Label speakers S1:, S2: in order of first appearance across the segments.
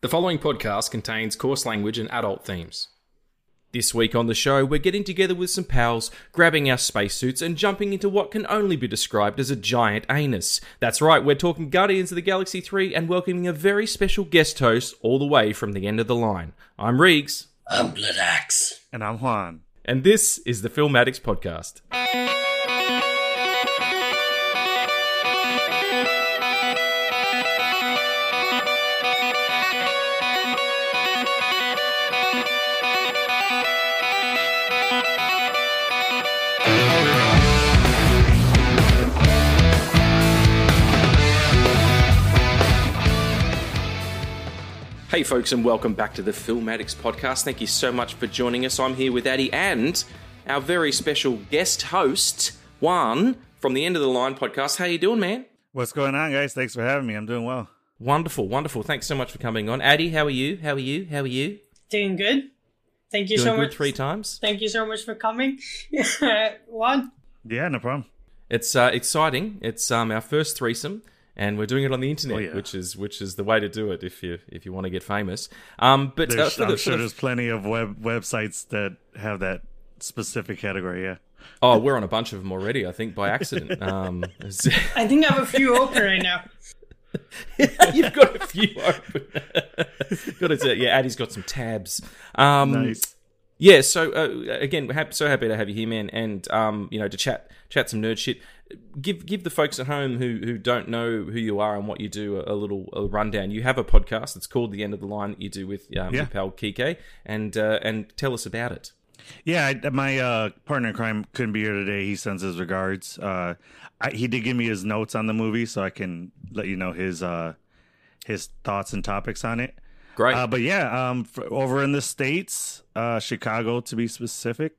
S1: The following podcast contains coarse language and adult themes. This week on the show, we're getting together with some pals, grabbing our spacesuits, and jumping into what can only be described as a giant anus. That's right, we're talking Guardians of the Galaxy 3 and welcoming a very special guest host all the way from the end of the line. I'm Regs,
S2: I'm Bloodaxe.
S3: And I'm Juan.
S1: and this is the Film Addicts Podcast. Folks, and welcome back to the Film Addicts Podcast. Thank you so much for joining us. I'm here with Addy and our very special guest host, Juan, from the End of the Line podcast. How you doing, man?
S3: What's going on, guys? Thanks for having me. I'm doing well.
S1: Wonderful, wonderful. Thanks so much for coming on. Addy, how are you? How are you? How are you?
S4: Doing good. Thank you
S1: Doing
S4: so
S1: good
S4: much.
S1: three times.
S4: Thank you so much for coming. Juan.
S3: Yeah, no problem.
S1: It's uh, exciting. It's um, our first threesome, and we're doing it on the internet,
S3: Oh, yeah.
S1: which is which is the way to do it if you if you want to get famous. Um, but uh,
S3: There's,
S1: for
S3: I'm sure
S1: the-
S3: there's plenty of web websites that have that specific category. Yeah.
S1: oh, we're on a bunch of them already. I think by accident. um,
S4: I think I have a few open right now.
S1: You've got a few open. got it. Yeah, Addy's got some tabs. Um,
S3: Nice.
S1: Yeah. So uh, again, hap- so happy to have you here, man, and um, you know, to chat chat some nerd shit. Give give the folks at home who who don't know who you are and what you do a, a little a rundown. You have a podcast. It's called The End of the Line that you do with um,
S3: Yeah.
S1: your pal Kike, and uh, and tell us about it.
S3: Yeah, I, my uh, partner in crime couldn't be here today. He sends his regards. Uh, I, he did give me his notes on the movie, so I can let you know his uh, his thoughts and topics on it.
S1: Great.
S3: Uh, but yeah, um, for, over in the states, uh, Chicago to be specific,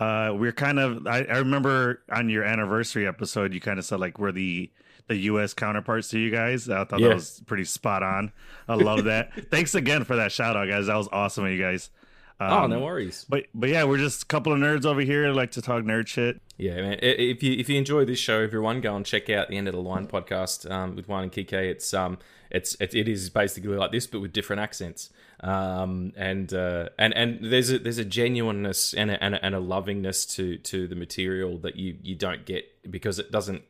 S3: uh, we're kind of. I, I remember on your anniversary episode, you kind of said like we're the the U.S. counterparts to you guys. I thought
S1: Yeah.
S3: that was pretty spot on. I love that. Thanks again for that shout out, guys. That was awesome of you guys. Um,
S1: oh, no worries.
S3: But but yeah, we're just a couple of nerds over here. Like to talk nerd shit.
S1: Yeah, man. If you if you enjoy this show, everyone go and check out the End of the Line podcast um, with Juan and Kike. It's um it's it, it is basically like this, but with different accents. Um and uh and and there's a there's a genuineness and a, and a, and a lovingness to to the material that you you don't get because it doesn't.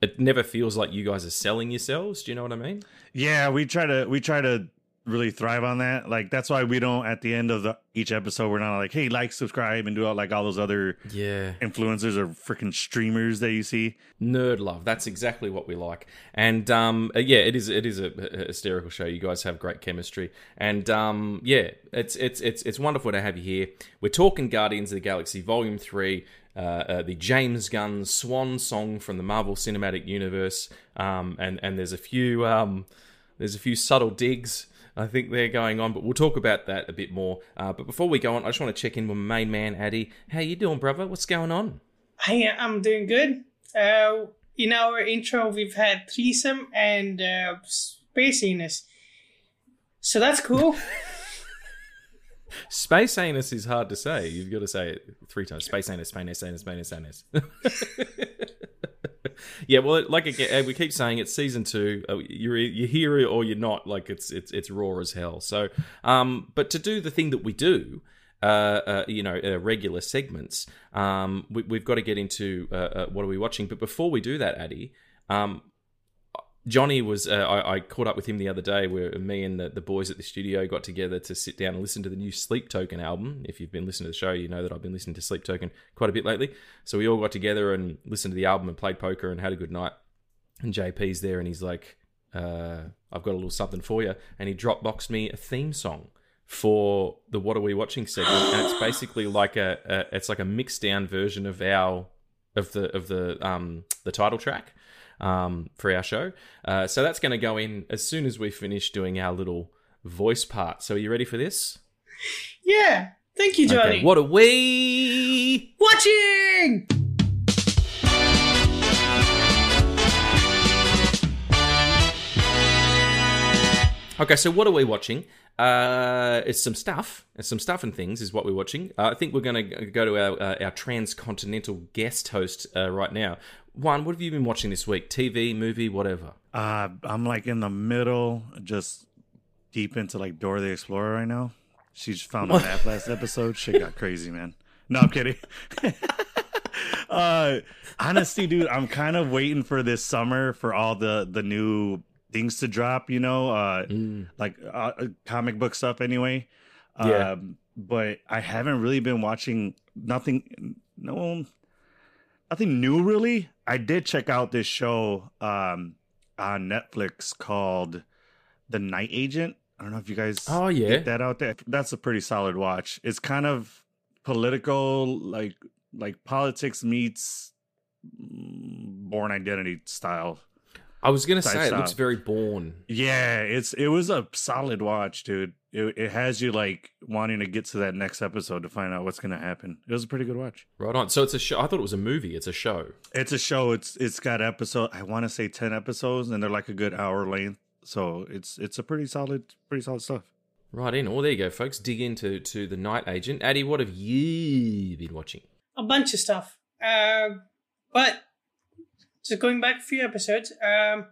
S1: It never feels like you guys are selling yourselves. Do you know what I mean?
S3: Yeah, we try to we try to really thrive on that. Like that's why we don't at the end of the each episode we're not like, hey, like, subscribe, and do all like all those other
S1: Yeah.
S3: influencers or freaking streamers that you see.
S1: nerd love. That's exactly what we like. And um, uh, yeah, it is it is a, a hysterical show. You guys have great chemistry, and um, yeah, it's it's it's it's wonderful to have you here. We're talking Guardians of the Galaxy Volume Three. Uh, uh, the James Gunn swan song from the Marvel Cinematic Universe, um, and and there's a few um, there's a few subtle digs I think they're going on, but we'll talk about that a bit more. Uh, but before we go on, I just want to check in with my main man Addy. How you doing, brother? What's going on?
S4: Hey, I am doing good. Uh, in our intro, we've had threesome and uh, space anus. So that's cool.
S1: Space anus is hard to say. You've got to say it three times. Space anus, space anus, space anus. yeah, well, like again, we keep saying, it's season two. Uh, You're you're here or you're not. Like it's it's it's raw as hell. So, um, but to do the thing that we do. Uh, uh, you know, uh, regular segments. Um, we, we've got to get into uh, uh, what are we watching. But before we do that, Addy, um, Johnny was. Uh, I, I caught up with him the other day, where me and the, the boys at the studio got together to sit down and listen to the new Sleep Token album. If you've been listening to the show, you know that I've been listening to Sleep Token quite a bit lately. So we all got together and listened to the album and played poker and had a good night. And JP's there, and he's like, uh, "I've got a little something for you," and he Dropboxed me a theme song for the "What Are We Watching" segment, and it's basically like a, a it's like a mixed down version of our of the of the um the title track um for our show. Uh, so that's going to go in as soon as we finish doing our little voice part. So are you ready for this?
S4: yeah. Thank you, Johnny.
S1: Okay, what are we?
S4: Watching!
S1: Okay, so what are we watching? Uh, it's some stuff. It's some stuff and things is what we're watching. Uh, I think we're going to go to our uh, our transcontinental guest host uh, right now. Juan, what have you been watching this week? TV, movie, whatever.
S3: Uh, I'm like in the middle, just deep into like Dora the Explorer right now. She just found a map last episode. Shit got crazy, man. No, I'm kidding. uh, honestly, dude, I'm kind of waiting for this summer for all the the new things to drop. You know, uh,
S1: Mm.
S3: like uh, comic book stuff anyway.
S1: Yeah.
S3: Um, but I haven't really been watching nothing. No, nothing new really. I did check out this show um, on Netflix called The Night Agent. I don't know if you guys
S1: Oh, yeah.
S3: get that out there. That's a pretty solid watch. It's kind of political, like like politics meets mm, Bourne Identity style.
S1: I was gonna
S3: Type
S1: say it looks very Bourne.
S3: Yeah, it's it was a solid watch, dude. It it has you like wanting to get to that next episode to find out what's gonna happen. It was a pretty good watch.
S1: Right on. So it's a show. I thought it was a movie. It's a show.
S3: It's a show. It's it's got episode. I want to say ten episodes, and they're like a good hour length. So it's it's a pretty solid, pretty solid stuff.
S1: Right in. Well, there you go, folks. Dig into to the Night Agent. Addy, what have you been watching?
S4: a bunch of stuff. Uh, but just going back a few episodes, um,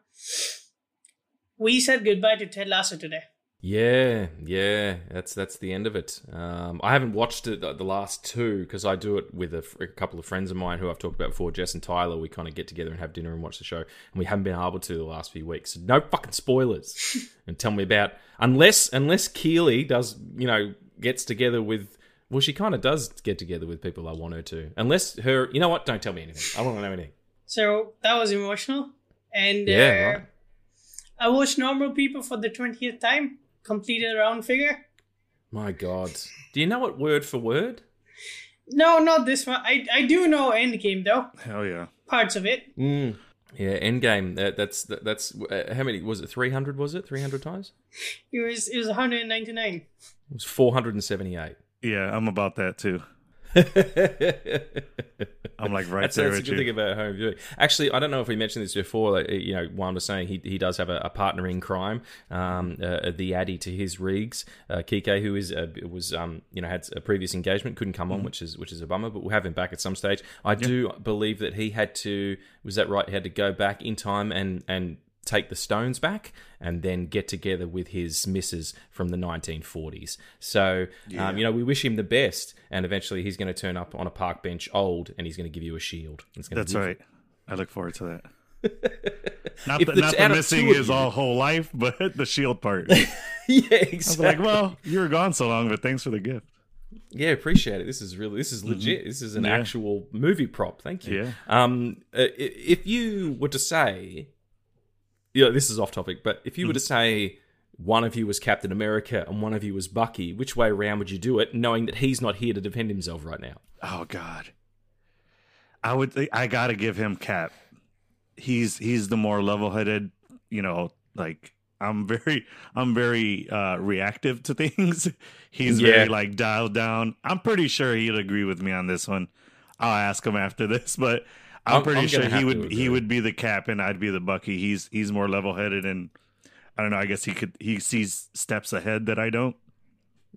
S4: we said goodbye to Ted Lasso today.
S1: Yeah, yeah, that's that's the end of it. Um, I haven't watched it the the last two because I do it with a, a couple of friends of mine who I've talked about before, Jess and Tyler. We kind of get together and have dinner and watch the show, and we haven't been able to the last few weeks. So no fucking spoilers, and tell me about unless unless Keely does you know gets together with. Well, she kind of does get together with people I want her to. Unless her, you know what? Don't tell me anything. I don't want to know anything.
S4: So that was emotional. And
S1: Yeah,
S4: uh,
S1: right.
S4: I watched Normal People for the 20th time, completed a round figure.
S1: My God, do you know it word for word?
S4: No, not this one. I, I do know Endgame, though.
S3: Hell yeah.
S4: Parts of it.
S1: Mm. Yeah, Endgame. That, that's that, that's uh, how many was it? Three hundred was it? Three hundred times?
S4: It was it was 199.
S1: It was four hundred and seventy-eight.
S3: Yeah, I'm about that too. I'm like right
S1: that's,
S3: there
S1: that's
S3: with
S1: good thing about home viewing. Actually, I don't know if we mentioned this before. Like, you know, Juan was saying he, he does have a, a partner in crime, um, uh, the Addy to his Regs, uh, Kike, who is uh, was um, you know had a previous engagement, couldn't come on,
S3: Mm-hmm.
S1: which is which is a bummer. But we'll have him back at some stage. I do believe that he had to was that right? He had to go back in time and and take the stones back and then get together with his missus from the 1940s. So, um, you know, we wish him the best, and eventually he's going to turn up on a park bench old and he's going to give you a shield.
S3: That's
S1: be-
S3: right. I look forward to that. not
S1: If
S3: the,
S1: the-
S3: not the missing his all whole life, but the shield part. I
S1: yeah,
S3: was
S1: exactly.
S3: like, well, you were gone so long, but thanks for the gift.
S1: yeah, appreciate it. This is really, this is legit. This is an
S3: Mm-hmm. Yeah.
S1: actual movie prop. Thank you.
S3: Yeah.
S1: Um, uh, if you were to say, yeah, this is off topic, but if you were to
S3: Mm-hmm.
S1: say one of you was Captain America and one of you was Bucky, which way around would you do it, knowing that he's not here to defend himself right now?
S3: Oh God, I would. Think, I gotta give him Cap. He's he's the more level headed. You know, like I'm very I'm very uh reactive to things. He's
S1: Yeah.
S3: very like dialed down. I'm pretty sure he'd agree with me on this one. I'll ask him after this, but I'm,
S1: I'm-
S3: pretty
S1: I'm
S3: sure he would he would be the Cap and I'd be the Bucky. He's he's more level headed and I don't know. I guess he could he sees steps ahead that I don't.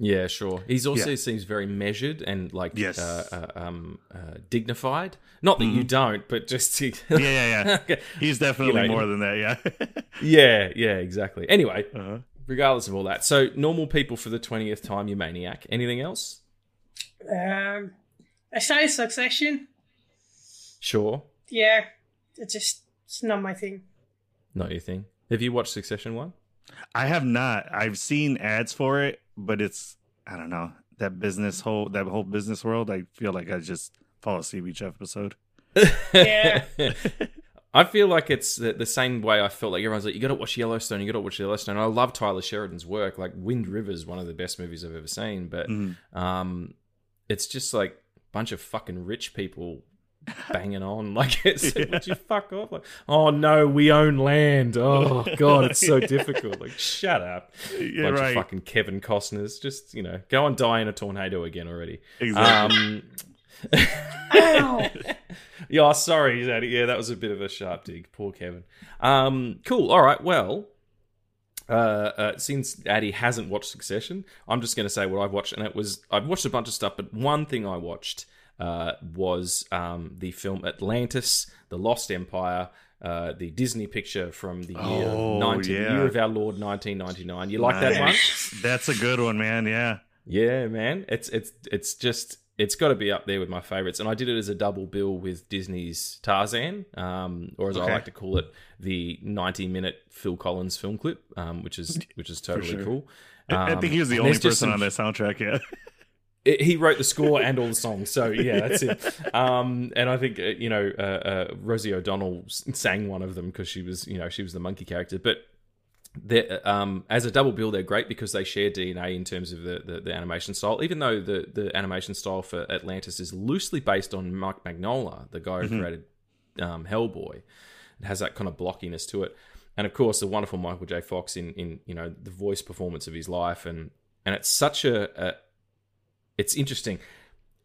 S1: Yeah, sure. He's also
S3: Yeah.
S1: seems very measured and like
S3: Yes. Mm-hmm.
S1: uh, uh, um, uh, dignified. Not that you don't, but just
S3: Yeah, yeah, yeah. He's definitely
S1: You know,
S3: more than that. Yeah.
S1: yeah, yeah, exactly. Anyway,
S3: uh-huh.
S1: regardless of all that, so normal people for the twentieth time, you maniac. Anything else?
S4: Um, I started Succession.
S1: Sure,
S4: Yeah, it's just it's not my thing.
S1: not your thing. Have you watched Succession one?
S3: I have not. I've seen ads for it, but it's I don't know that business whole that whole business world. I feel like I just fall asleep each episode.
S4: Yeah.
S1: I feel like it's the, the same way I felt like everyone's like, you got to watch Yellowstone, you got to watch Yellowstone. I love Taylor Sheridan's work. Like Wind River is one of the best movies I've ever seen, but
S3: Mhm.
S1: um, it's just like a bunch of fucking rich people banging on. Like, it's like, would you fuck off? Like, oh no, we own land. Oh god, it's so difficult. Like, shut up.
S3: Yeah,
S1: bunch
S3: right.
S1: of fucking Kevin Costners. Just you know, go and die in a tornado again already.
S3: Exactly.
S1: Um,
S4: Ow!
S1: yeah, sorry, Zaddy. Yeah, that was a bit of a sharp dig. Poor Kevin. Um, cool. All right. Well, uh, uh, since Addy hasn't watched Succession, I'm just going to say what I've watched, and it was I've watched a bunch of stuff, but one thing I watched uh, was um, the film Atlantis: The Lost Empire. uh, the Disney picture from the year,
S3: Oh,
S1: 19,
S3: yeah.
S1: year of our Lord 1999. You like that one?
S3: That's a good one, man. Yeah.
S1: Yeah, man. It's it's it's just it's got to be up there with my favorites. And I did it as a double bill with Disney's Tarzan, um, or as I like to call it, the 90 minute Phil Collins film clip, um, which is which is totally
S3: sure.
S1: cool.
S3: I- I
S1: Um,
S3: think he was the only person
S1: some-
S3: on that soundtrack. Yeah.
S1: it- he wrote the score and all the songs. So yeah, that's it. Um, and I think uh, you know uh, uh, Rosie O'Donnell sang one of them because she was you know she was the monkey character. But um, as a double bill, they're great because they share DNA in terms of the, the, the animation style. Even though the the animation style for Atlantis is loosely based on Mike Mignola, the guy who created um, Hellboy, it has that kind of blockiness to it. And of course, the wonderful Michael J. Fox in in you know the voice performance of his life, and and it's such a, a it's interesting.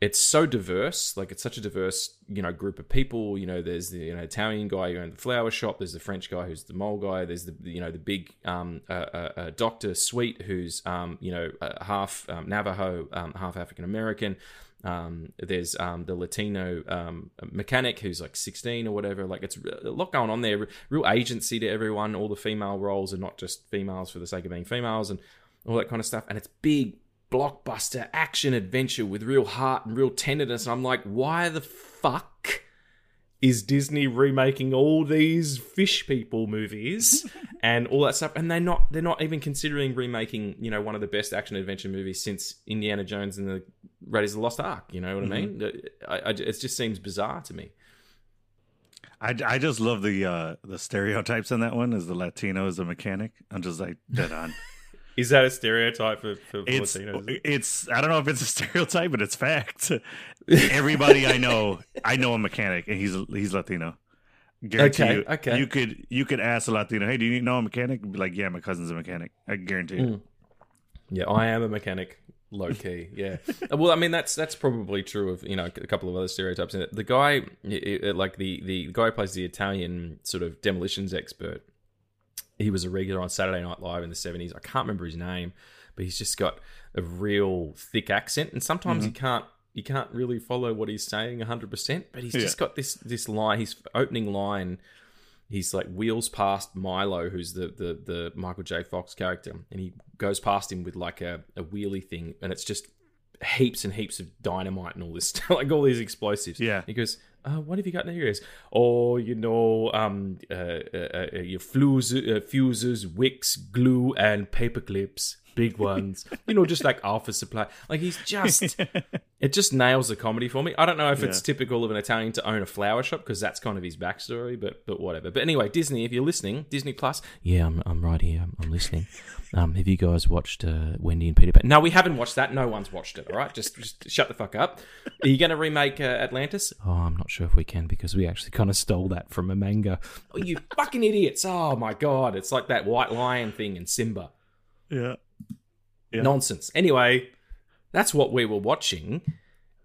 S1: It's so diverse, like it's such a diverse, you know, group of people. You know, there's the you know Italian guy who owned the flower shop. There's the French guy who's the mole guy. There's the you know the big um, uh, uh, uh, Doctor Sweet who's um, you know uh, half um, Navajo, um, half African American. Um, there's um, the Latino um, mechanic who's like 16 or whatever. Like it's a lot going on there. Real agency to everyone. All the female roles are not just females for the sake of being females and all that kind of stuff. And it's big blockbuster action adventure with real heart and real tenderness. And I'm like, why the fuck is Disney remaking all these fish people movies and all that stuff? And they're not they're not even considering remaking, you know, one of the best action adventure movies since Indiana Jones and the Raiders of the Lost Ark. You know what I mean? I, I, it just seems bizarre to me.
S3: I, I just love the uh, the stereotypes in that one. Is the Latino is a mechanic? I'm just like dead on.
S1: Is that a stereotype for, for
S3: It's
S1: Latinos?
S3: it's I don't know if it's a stereotype, but it's fact. Everybody I know, I know a mechanic, and he's he's Latino. Guarantee
S1: Okay,
S3: you,
S1: okay.
S3: You could you could ask a Latino, hey, do you know a mechanic? Be like, yeah, my cousin's a mechanic. I guarantee you. Mm.
S1: Yeah, I am a mechanic, low key. Yeah. Uh, well, I mean that's that's probably true of you know a couple of other stereotypes in it. The guy, like the the guy who plays the Italian sort of demolitions expert, he was a regular on Saturday Night Live in the seventies. I can't remember his name, but he's just got a real thick accent, and sometimes you mm. can't you can't really follow what he's saying hundred percent. But he's just got this this line. His opening line he's like wheels past Milo, who's the the the Michael J. Fox character, and he goes past him with like a, a wheelie thing, and it's just heaps and heaps of dynamite and all this stuff, like all these explosives.
S3: Yeah.
S1: He goes, uh, "What have you got in there?" He goes, "Oh, you know, um, uh, uh, uh, your fuses, uh, fuses, wicks, glue, and paper clips." Big ones, you know, just like office supply. Like he's just, it just nails the comedy for me. I don't know if it's typical of an Italian to own a flower shop because that's kind of his backstory, but but whatever. But anyway, Disney, if you're listening, Disney Plus, yeah, I'm, I'm right here. I'm, I'm listening. Um, have you guys watched uh, Wendy and Peter Pan? No, we haven't watched that. No one's watched it. All right, just just shut the fuck up. Are you going to remake uh, Atlantis? Oh, I'm not sure if we can because we actually kind of stole that from a manga. Oh, you fucking idiots! Oh my god, it's like that White Lion thing in Simba.
S3: Yeah. Yeah.
S1: nonsense. Anyway, that's what we were watching.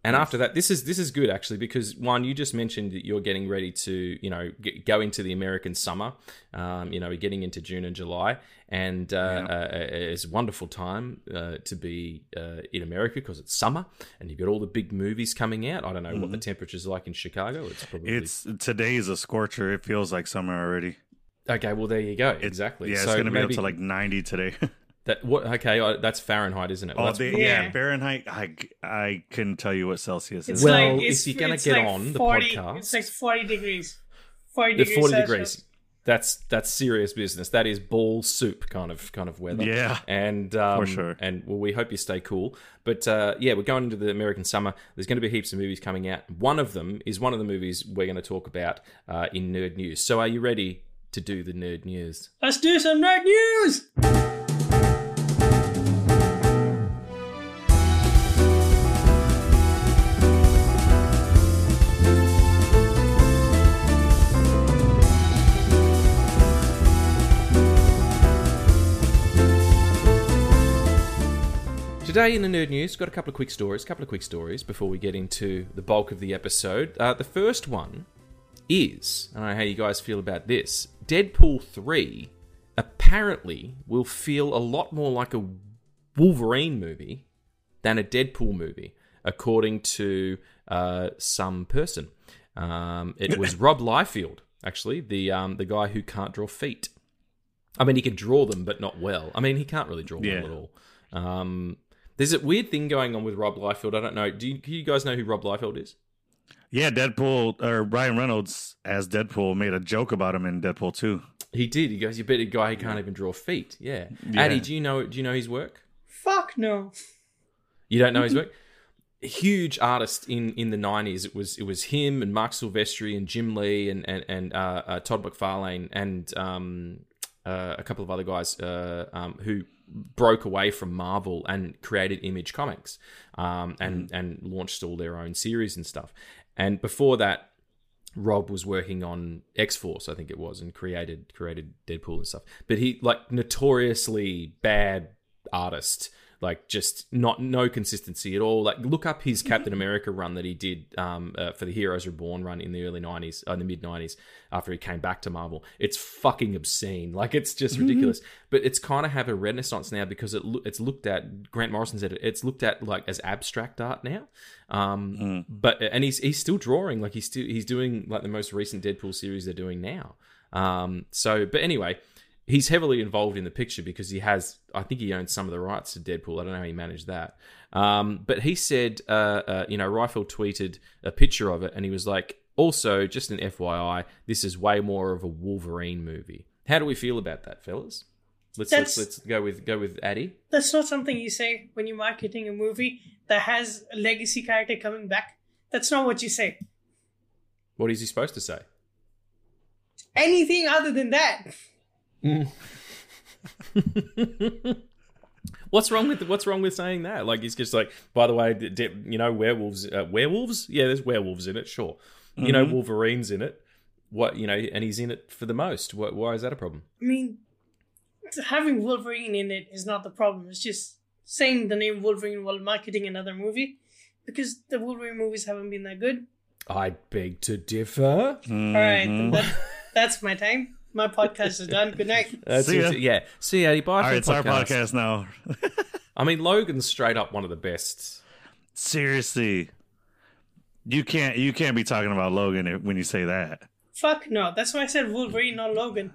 S1: And after that, this is this is good actually because Juan, you just mentioned that you're getting ready to you know g- go into the American summer. Um, you know, we're getting into June and July, and uh, uh, it's a wonderful time uh, to be uh, in America because it's summer, and you've got all the big movies coming out. I don't know what the temperature's like in Chicago. It's probably
S3: It's today is a scorcher. It feels like summer already.
S1: okay. Well, there you go. exactly.
S3: Yeah, it's gonna be up to like 90 today.
S1: that. What? Okay, uh, that's Fahrenheit, isn't it? Well,
S3: oh,
S1: that's
S3: they,
S4: Yeah.
S3: yeah. Fahrenheit. I I couldn't tell you what Celsius
S4: It's
S3: is.
S1: Well,
S4: like
S1: if you're gonna get
S4: like
S1: on the podcast-
S4: it's like forty degrees. Forty
S1: the
S4: degrees.
S1: 40
S4: Celsius.
S1: degrees that's that's serious business that is ball soup kind of kind of weather
S3: Yeah,
S1: and um,
S3: for sure.
S1: and well, we hope you stay cool but uh, yeah we're going into the american summer there's going to be heaps of movies coming out one of them is one of the movies we're going to talk about uh, in nerd news so are you ready to do the nerd news
S4: Let's do some nerd news.
S1: Today in the nerd news, got a couple of quick stories. couple of quick stories before we get into the bulk of the episode. Uh, the first one is I don't know how you guys feel about this. Deadpool three apparently will feel a lot more like a Wolverine movie than a Deadpool movie, according to uh, some person. Um, it was Rob Liefeld actually. The um the guy who can't draw feet. I mean, he can draw them, but not well. I mean, he can't really draw
S3: Yeah.
S1: well at all. Um, there's a weird thing going on with Rob Liefeld. I don't know. Do you, do you guys know who Rob Liefeld is?
S3: Yeah, Deadpool or Ryan Reynolds as Deadpool made a joke about him in Deadpool 2.
S1: He did. He goes, "You bet a guy who can't even draw feet." Yeah.
S3: Yeah.
S1: Addy, do you know? Do you know his work?
S4: Fuck no.
S1: You don't know his work. Huge artist in in the nineties. It was it was him and Marc Silvestri and Jim Lee and and and uh, uh, Todd McFarlane and um, uh, a couple of other guys uh, um, who broke away from Marvel and created Image Comics um, and and launched all their own series and stuff. And before that, Rob was working on X Force, I think it was, and created created Deadpool and stuff. But he like notoriously bad artist, like just not no consistency at all. Like look up his Captain America run that he did um, uh, for the Heroes Reborn run in the early nineties, uh, in the mid nineties, after he came back to Marvel. It's fucking obscene. Like it's just ridiculous. But it's kind of have a renaissance now because it lo- it's looked at. Grant Morrison said it. It's looked at like as abstract art now. Um, but and he's he's still drawing like he's still he's doing like the most recent Deadpool series they're doing now. Um, so but anyway, he's heavily involved in the picture because he has I think he owns some of the rights to Deadpool. I don't know how he managed that. Um, but he said, uh, uh, you know, Rifle tweeted a picture of it, and he was like, also just an FYI, this is way more of a Wolverine movie. How do we feel about that, fellas? Let's let's, let's go with go with Addy.
S4: That's not something you say when you're marketing a movie that has a legacy character coming back. That's not what you say.
S1: What is he supposed to say?
S4: Anything other than that.
S1: What's wrong with what's wrong with saying that? Like he's just like, by the way, d- d- you know, werewolves, uh, werewolves. Yeah, there's werewolves in it. Sure, you know, Wolverine's in it. What you know, and he's in it for the most. Why, why is that a problem?
S4: I mean, having Wolverine in it is not the problem. It's just saying the name Wolverine while marketing another movie. Because the Wolverine movies haven't been that good.
S1: I beg to differ.
S4: All right,
S3: Mm-hmm.
S4: then that, that's my time. My podcast is done. Good night.
S1: That's
S3: See ya.
S1: it. Yeah. See, Addy, bye
S3: All
S1: for
S3: right,
S1: the
S3: it's our podcast now.
S1: I mean, Logan's straight up one of the best.
S3: Seriously. You can't you can't be talking about Logan when you say that.
S4: Fuck no. That's why I said Wolverine, not Logan.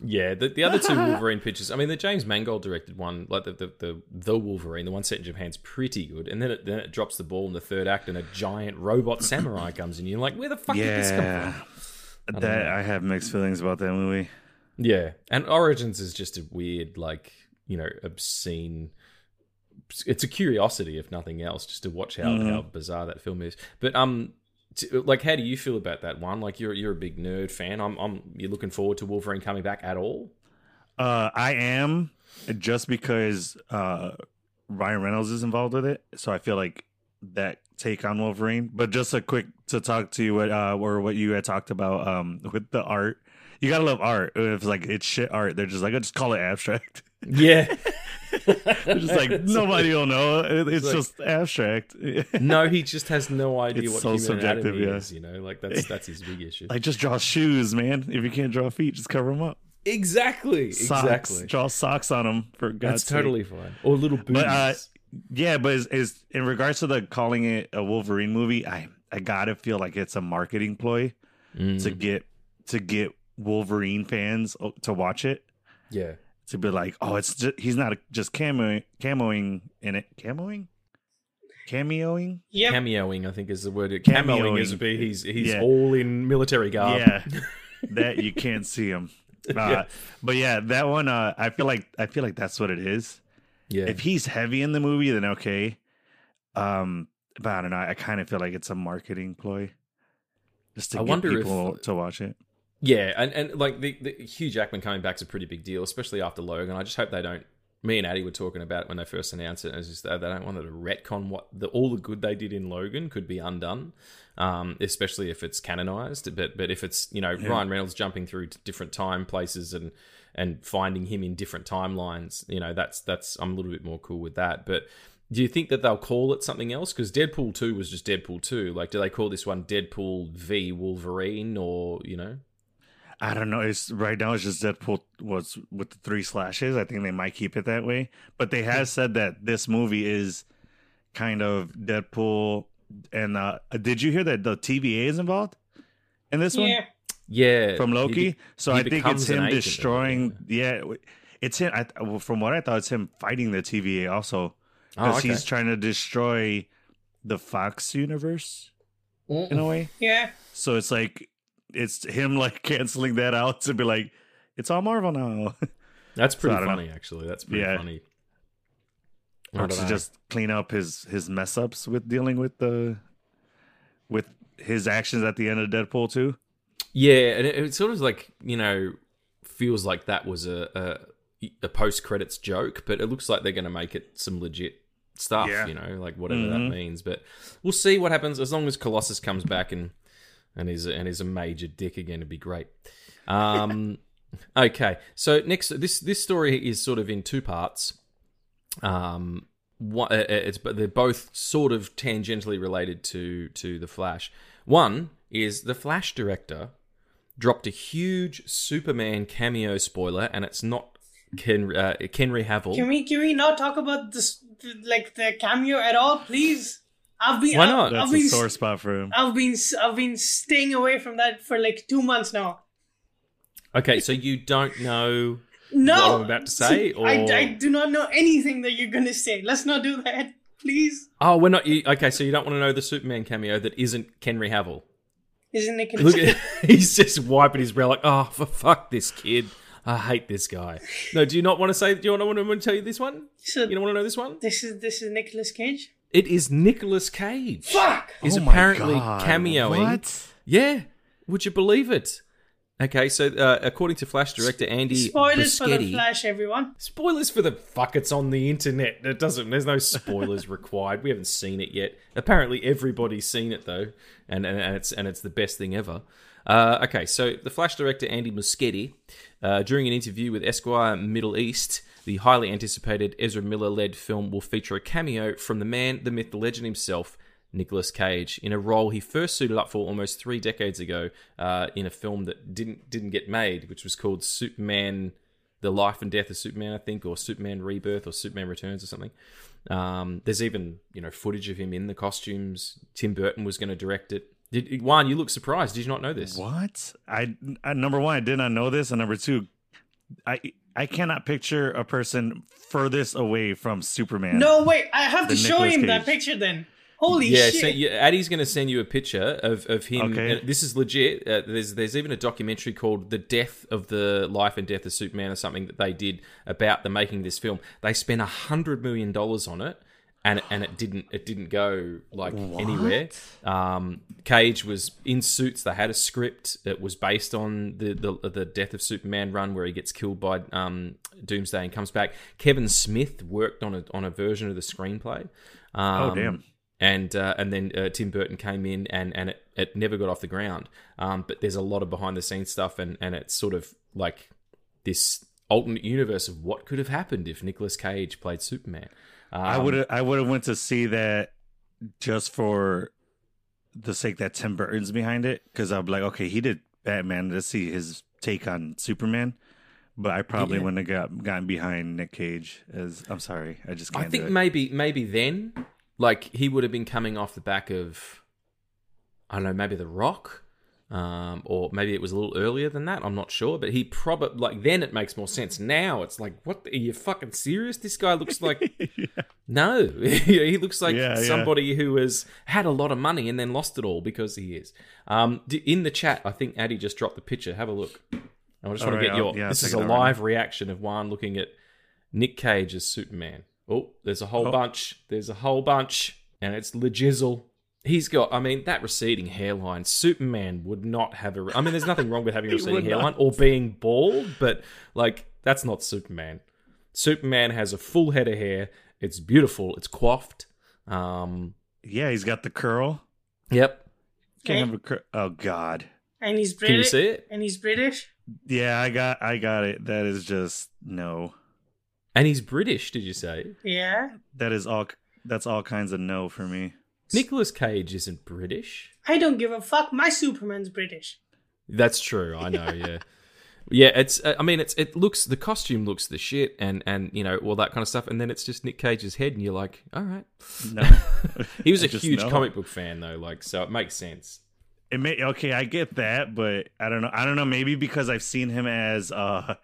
S1: Yeah, the, the other two Wolverine pictures. I mean, the James Mangold directed one, like the the, the the Wolverine, the one set in Japan's pretty good, and then it then it drops the ball in the third act, and a giant robot samurai comes in. You're like, where the fuck did this come
S3: Yeah.
S1: From?
S3: That I have mixed feelings about that movie.
S1: Yeah, and Origins is just a weird, like you know, obscene. It's a curiosity, if nothing else, just to watch how, how bizarre that film is. But um, like, how do you feel about that one? Like, you're you're a big nerd fan. I'm I'm. You're looking forward to Wolverine coming back at all?
S3: Uh, I am just because uh, Ryan Reynolds is involved with it, so I feel like that take on Wolverine. But just a quick to talk to you what uh, or what you had talked about um with the art. You gotta love art. If like it's shit art, they're just like, I just call it abstract.
S1: Yeah.
S3: Just like nobody will know. It, it's
S1: like-
S3: just abstract.
S1: no, he just has no idea
S3: It's
S1: what
S3: so
S1: human
S3: subjective,
S1: anatomy
S3: yeah.
S1: is. You know, like that's that's his big issue.
S3: like just draw shoes, man. If you can't draw feet, just cover them up.
S1: exactly,
S3: Socks.
S1: exactly.
S3: Draw socks on them for God's
S1: That's
S3: sake.
S1: totally fine. Or little booties.
S3: But uh, yeah, but is, is in regards to the calling it a Wolverine movie, I I gotta feel like it's a marketing ploy
S1: Mm,
S3: to get to get Wolverine fans to watch it
S1: yeah.
S3: to be like, oh, it's just, he's not just camo camoing in it, camoing, cameoing.
S4: Yep.
S1: Cameoing, I think, is the word. Cameoing
S3: Cameoing.
S1: is be he's he's
S3: Yeah.
S1: all in military garb.
S3: Yeah, that you can't see him. Uh,
S1: Yeah.
S3: But yeah, that one, uh, I feel like I feel like that's what it is.
S1: Yeah.
S3: If he's heavy in the movie, then okay. Um, but I don't know. I kind of feel like it's a marketing ploy, just to
S1: I
S3: get
S1: wonder if-
S3: people to watch it.
S1: Yeah, and, and like the, the Hugh Jackman coming back's a pretty big deal, especially after Logan. I just hope they don't. Me and Addy were talking about it when they first announced it. It's just they don't want to retcon what the, all the good they did in Logan could be undone, um, especially if it's canonized. But but if it's you know Ryan Reynolds jumping through different time places and and finding him in different timelines, you know that's that's I'm a little bit more cool with that. But do you think that they'll call it something else? Because Deadpool two was just Deadpool two. Like, do they call this one Deadpool v Wolverine or you know?
S3: I don't know. It's right now. It's just Deadpool was with the three slashes. I think they might keep it that way. But they have said that this movie is kind of Deadpool. And uh, did you hear that the TVA is involved in this one?
S4: Yeah.
S1: Yeah,
S3: from Loki.
S1: be-
S3: so I think it's
S1: an
S3: him
S1: agent of
S3: destroying. Yeah, it's him. I, from what I thought, it's him fighting the TVA also
S1: Oh,
S3: because
S1: okay.
S3: he's trying to destroy the Fox universe in a way.
S4: Yeah.
S3: So it's like it's him like canceling that out to be like, it's all Marvel now.
S1: That's pretty
S3: I don't know.
S1: funny, actually. That's pretty
S3: Yeah.
S1: funny.
S3: Or to
S1: know.
S3: just clean up his his mess ups with dealing with the with his actions at the end of Deadpool too.
S1: Yeah, and it, it sort of like you know feels like that was a a, a post credits joke, but it looks like they're going to make it some legit stuff.
S3: Yeah.
S1: You know, like whatever
S3: Mhm.
S1: that means. But we'll see what happens. As long as Colossus comes back and and is and is a major dick again, it'd be great. Um, okay, so next this this story is sort of in two parts. Um, one, uh, it's but they're both sort of tangentially related to to the Flash. One is the Flash director dropped a huge Superman cameo spoiler, and it's not Ken uh, Henry Cavill.
S4: Can we can we not talk about this like the cameo at all, please? I've been
S1: Why not?
S4: I've,
S3: That's
S4: I've
S3: a
S4: been
S3: sore spot for him.
S4: I've been I've been staying away from that for like two months now.
S1: Okay, so you don't know.
S4: No,
S1: What I'm about to say,
S4: I,
S1: or-
S4: I do not know anything that you're gonna say. Let's not do that, please.
S1: Oh, we're not. You, okay, so you don't want to know the Superman cameo that isn't Henry Cavill.
S4: Isn't it?
S1: Look, at, he's just wiping his brow like, oh, for fuck this kid. I hate this guy. No, do you not want to say? Do you want to, want to tell you this one?
S4: so
S1: You don't want to know this one?
S4: this is this is Nicolas Cage.
S1: It is Nicolas Cage.
S4: Fuck.
S1: Is
S3: Oh
S1: apparently
S3: God,
S1: cameoing.
S3: What?
S1: Yeah, would you believe it? Okay, so uh, according to Flash director Andy
S4: Spoilers for the Flash, everyone.
S1: Spoilers for the fuck it's on the internet. It doesn't. There's no spoilers required. We haven't seen it yet. Apparently, everybody's seen it though, and and, and it's and it's the best thing ever. Uh, okay, so the Flash director Andy Muschietti, uh, during an interview with Esquire Middle East, the highly anticipated Ezra Miller-led film will feature a cameo from the man, the myth, the legend himself, Nicolas Cage, in a role he first suited up for almost three decades ago uh, in a film that didn't didn't get made, which was called Superman the life and death of Superman, I think, or Superman Rebirth, or Superman Returns, or something. Um, there's even you know footage of him in the costumes. Tim Burton was going to direct it. Did Juan? You look surprised. Did you not know this?
S3: What? I, I number one, I did not know this, and number two, I I cannot picture a person furthest away from Superman.
S4: No, wait. I have to show
S3: Nicolas
S4: him that picture then. Holy
S1: yeah,
S4: shit!
S1: so yeah, Addie's going to send you a picture of, of him.
S3: Okay.
S1: and this is legit. Uh, there's there's even a documentary called "The Death of the Life and Death of Superman" or something that they did about the making of this film. They spent a hundred million dollars on it, and and it didn't it didn't go like anywhere. Um, Cage was in suits. They had a script that was based on the, the the death of Superman run where he gets killed by um, Doomsday and comes back. Kevin Smith worked on a on a version of the screenplay. Um,
S3: Oh, damn.
S1: And uh, and then uh, Tim Burton came in and, and it, it never got off the ground. Um, but there's a lot of behind the scenes stuff and, and it's sort of like this alternate universe of what could have happened if Nicolas Cage played Superman. Um,
S3: I would I would have went to see that just for the sake that Tim Burton's behind it, because I'm like, okay, he did Batman. Let's see his take on Superman. But I probably
S1: Yeah.
S3: wouldn't have got gotten behind Nick Cage. As I'm sorry, I just
S1: I think maybe maybe then, like he would have been coming off the back of, I don't know, maybe The Rock, um, or maybe it was a little earlier than that. I'm not sure, but he probably like then it makes more sense. Now it's like, what are you fucking serious? This guy looks like no, he looks like
S3: Yeah, yeah.
S1: somebody who has had a lot of money and then lost it all because he is. Um, in the chat, I think Addy just dropped the picture. Have a look. I just
S3: All
S1: want to get your.
S3: yeah,
S1: this is a
S3: out right
S1: live reaction of Juan looking at Nick Cage as Superman. Oh, there's a whole
S3: Oh.
S1: bunch. There's a whole bunch, and it's legizzle. He's got. I mean, that receding hairline. Superman would not have a. I mean, there's nothing wrong with having a receding
S3: would not.
S1: hairline or being bald, but like that's not Superman. Superman has a full head of hair. It's beautiful. It's coiffed. Um.
S3: yeah, he's got the curl.
S1: Yep.
S3: Can't
S4: Okay.
S3: have a cur- oh God.
S4: and he's British.
S1: Can you see it?
S4: And he's British.
S3: Yeah, I got I got it. That is just no.
S1: And he's British. Did you say?
S4: Yeah.
S3: That is all. That's all kinds of no for me.
S1: Nicolas Cage isn't British.
S4: I don't give a fuck. My Superman's British.
S1: That's true. I know. Yeah. Yeah, it's. uh, I mean, it's. It looks. The costume looks the shit, and and you know all that kind of stuff, and then it's just Nick Cage's head, and you're like, all right.
S3: No,
S1: He was
S3: I
S1: a huge
S3: know.
S1: comic book fan, though, like so it makes sense.
S3: it may okay, I get that, but I don't know. I don't know. Maybe because I've seen him as uh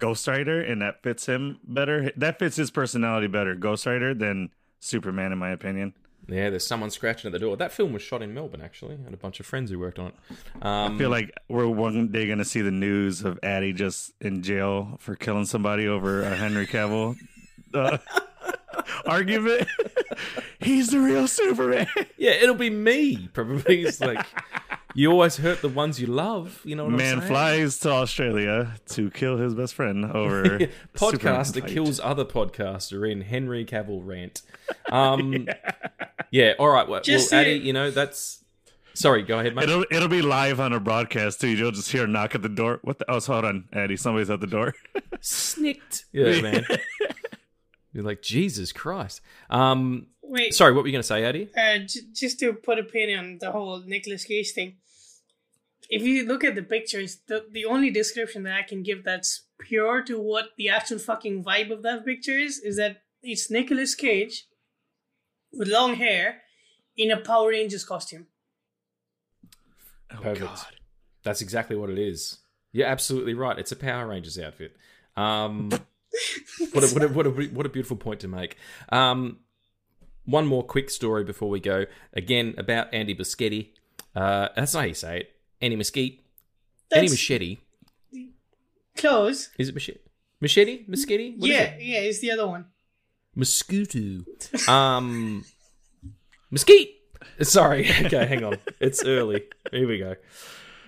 S3: Ghost Rider, and that fits him better. That fits his personality better, Ghost Rider, than Superman, in my opinion.
S1: Yeah, there's someone scratching at the door. That film was shot in Melbourne, actually. I had a bunch of friends who worked on it. Um,
S3: I feel like we're one day going to see the news of Addy just in jail for killing somebody over a Henry Cavill uh, argument. He's the real Superman.
S1: yeah, it'll be me probably. It's like you always hurt the ones you love. You know what
S3: Man
S1: I'm saying?
S3: flies to Australia to kill his best friend over
S1: Podcaster
S3: Superman fight.
S1: kills other podcaster in Henry Cavill rant. Um, yeah. all right. Well,
S4: Just
S1: well Addy, you know that's. Sorry, go ahead, mate.
S3: It'll it'll be live on a broadcast too. You'll just hear a knock at the door. What the? Oh, hold on, Addy. Somebody's at the door.
S1: Snicked. Yeah, man. You're like Jesus Christ. Um,
S4: Wait,
S1: sorry, what were you going to say, Addy?
S4: uh, j- just to put a pin on the whole Nicolas Cage thing. If you look at the pictures, the the only description that I can give that's pure to what the actual fucking vibe of that picture is is that it's Nicolas Cage with long hair in a Power Rangers costume.
S1: Oh Perfect. That's exactly what it is. You're absolutely right. It's a Power Rangers outfit. Um, what, a, what, a, what, a, what a beautiful point to make. Um, one more quick story before we go. Again, about Andy Muschietti. Uh, that's not how you say it. Andy Mesquite. Andy Machete.
S4: close.
S1: Is it Machete? Machete? Is
S4: yeah,
S1: it?
S4: yeah, it's the other one.
S1: Mosquito. Um, Mesquite. Sorry. Okay, hang on. It's early. Here we go.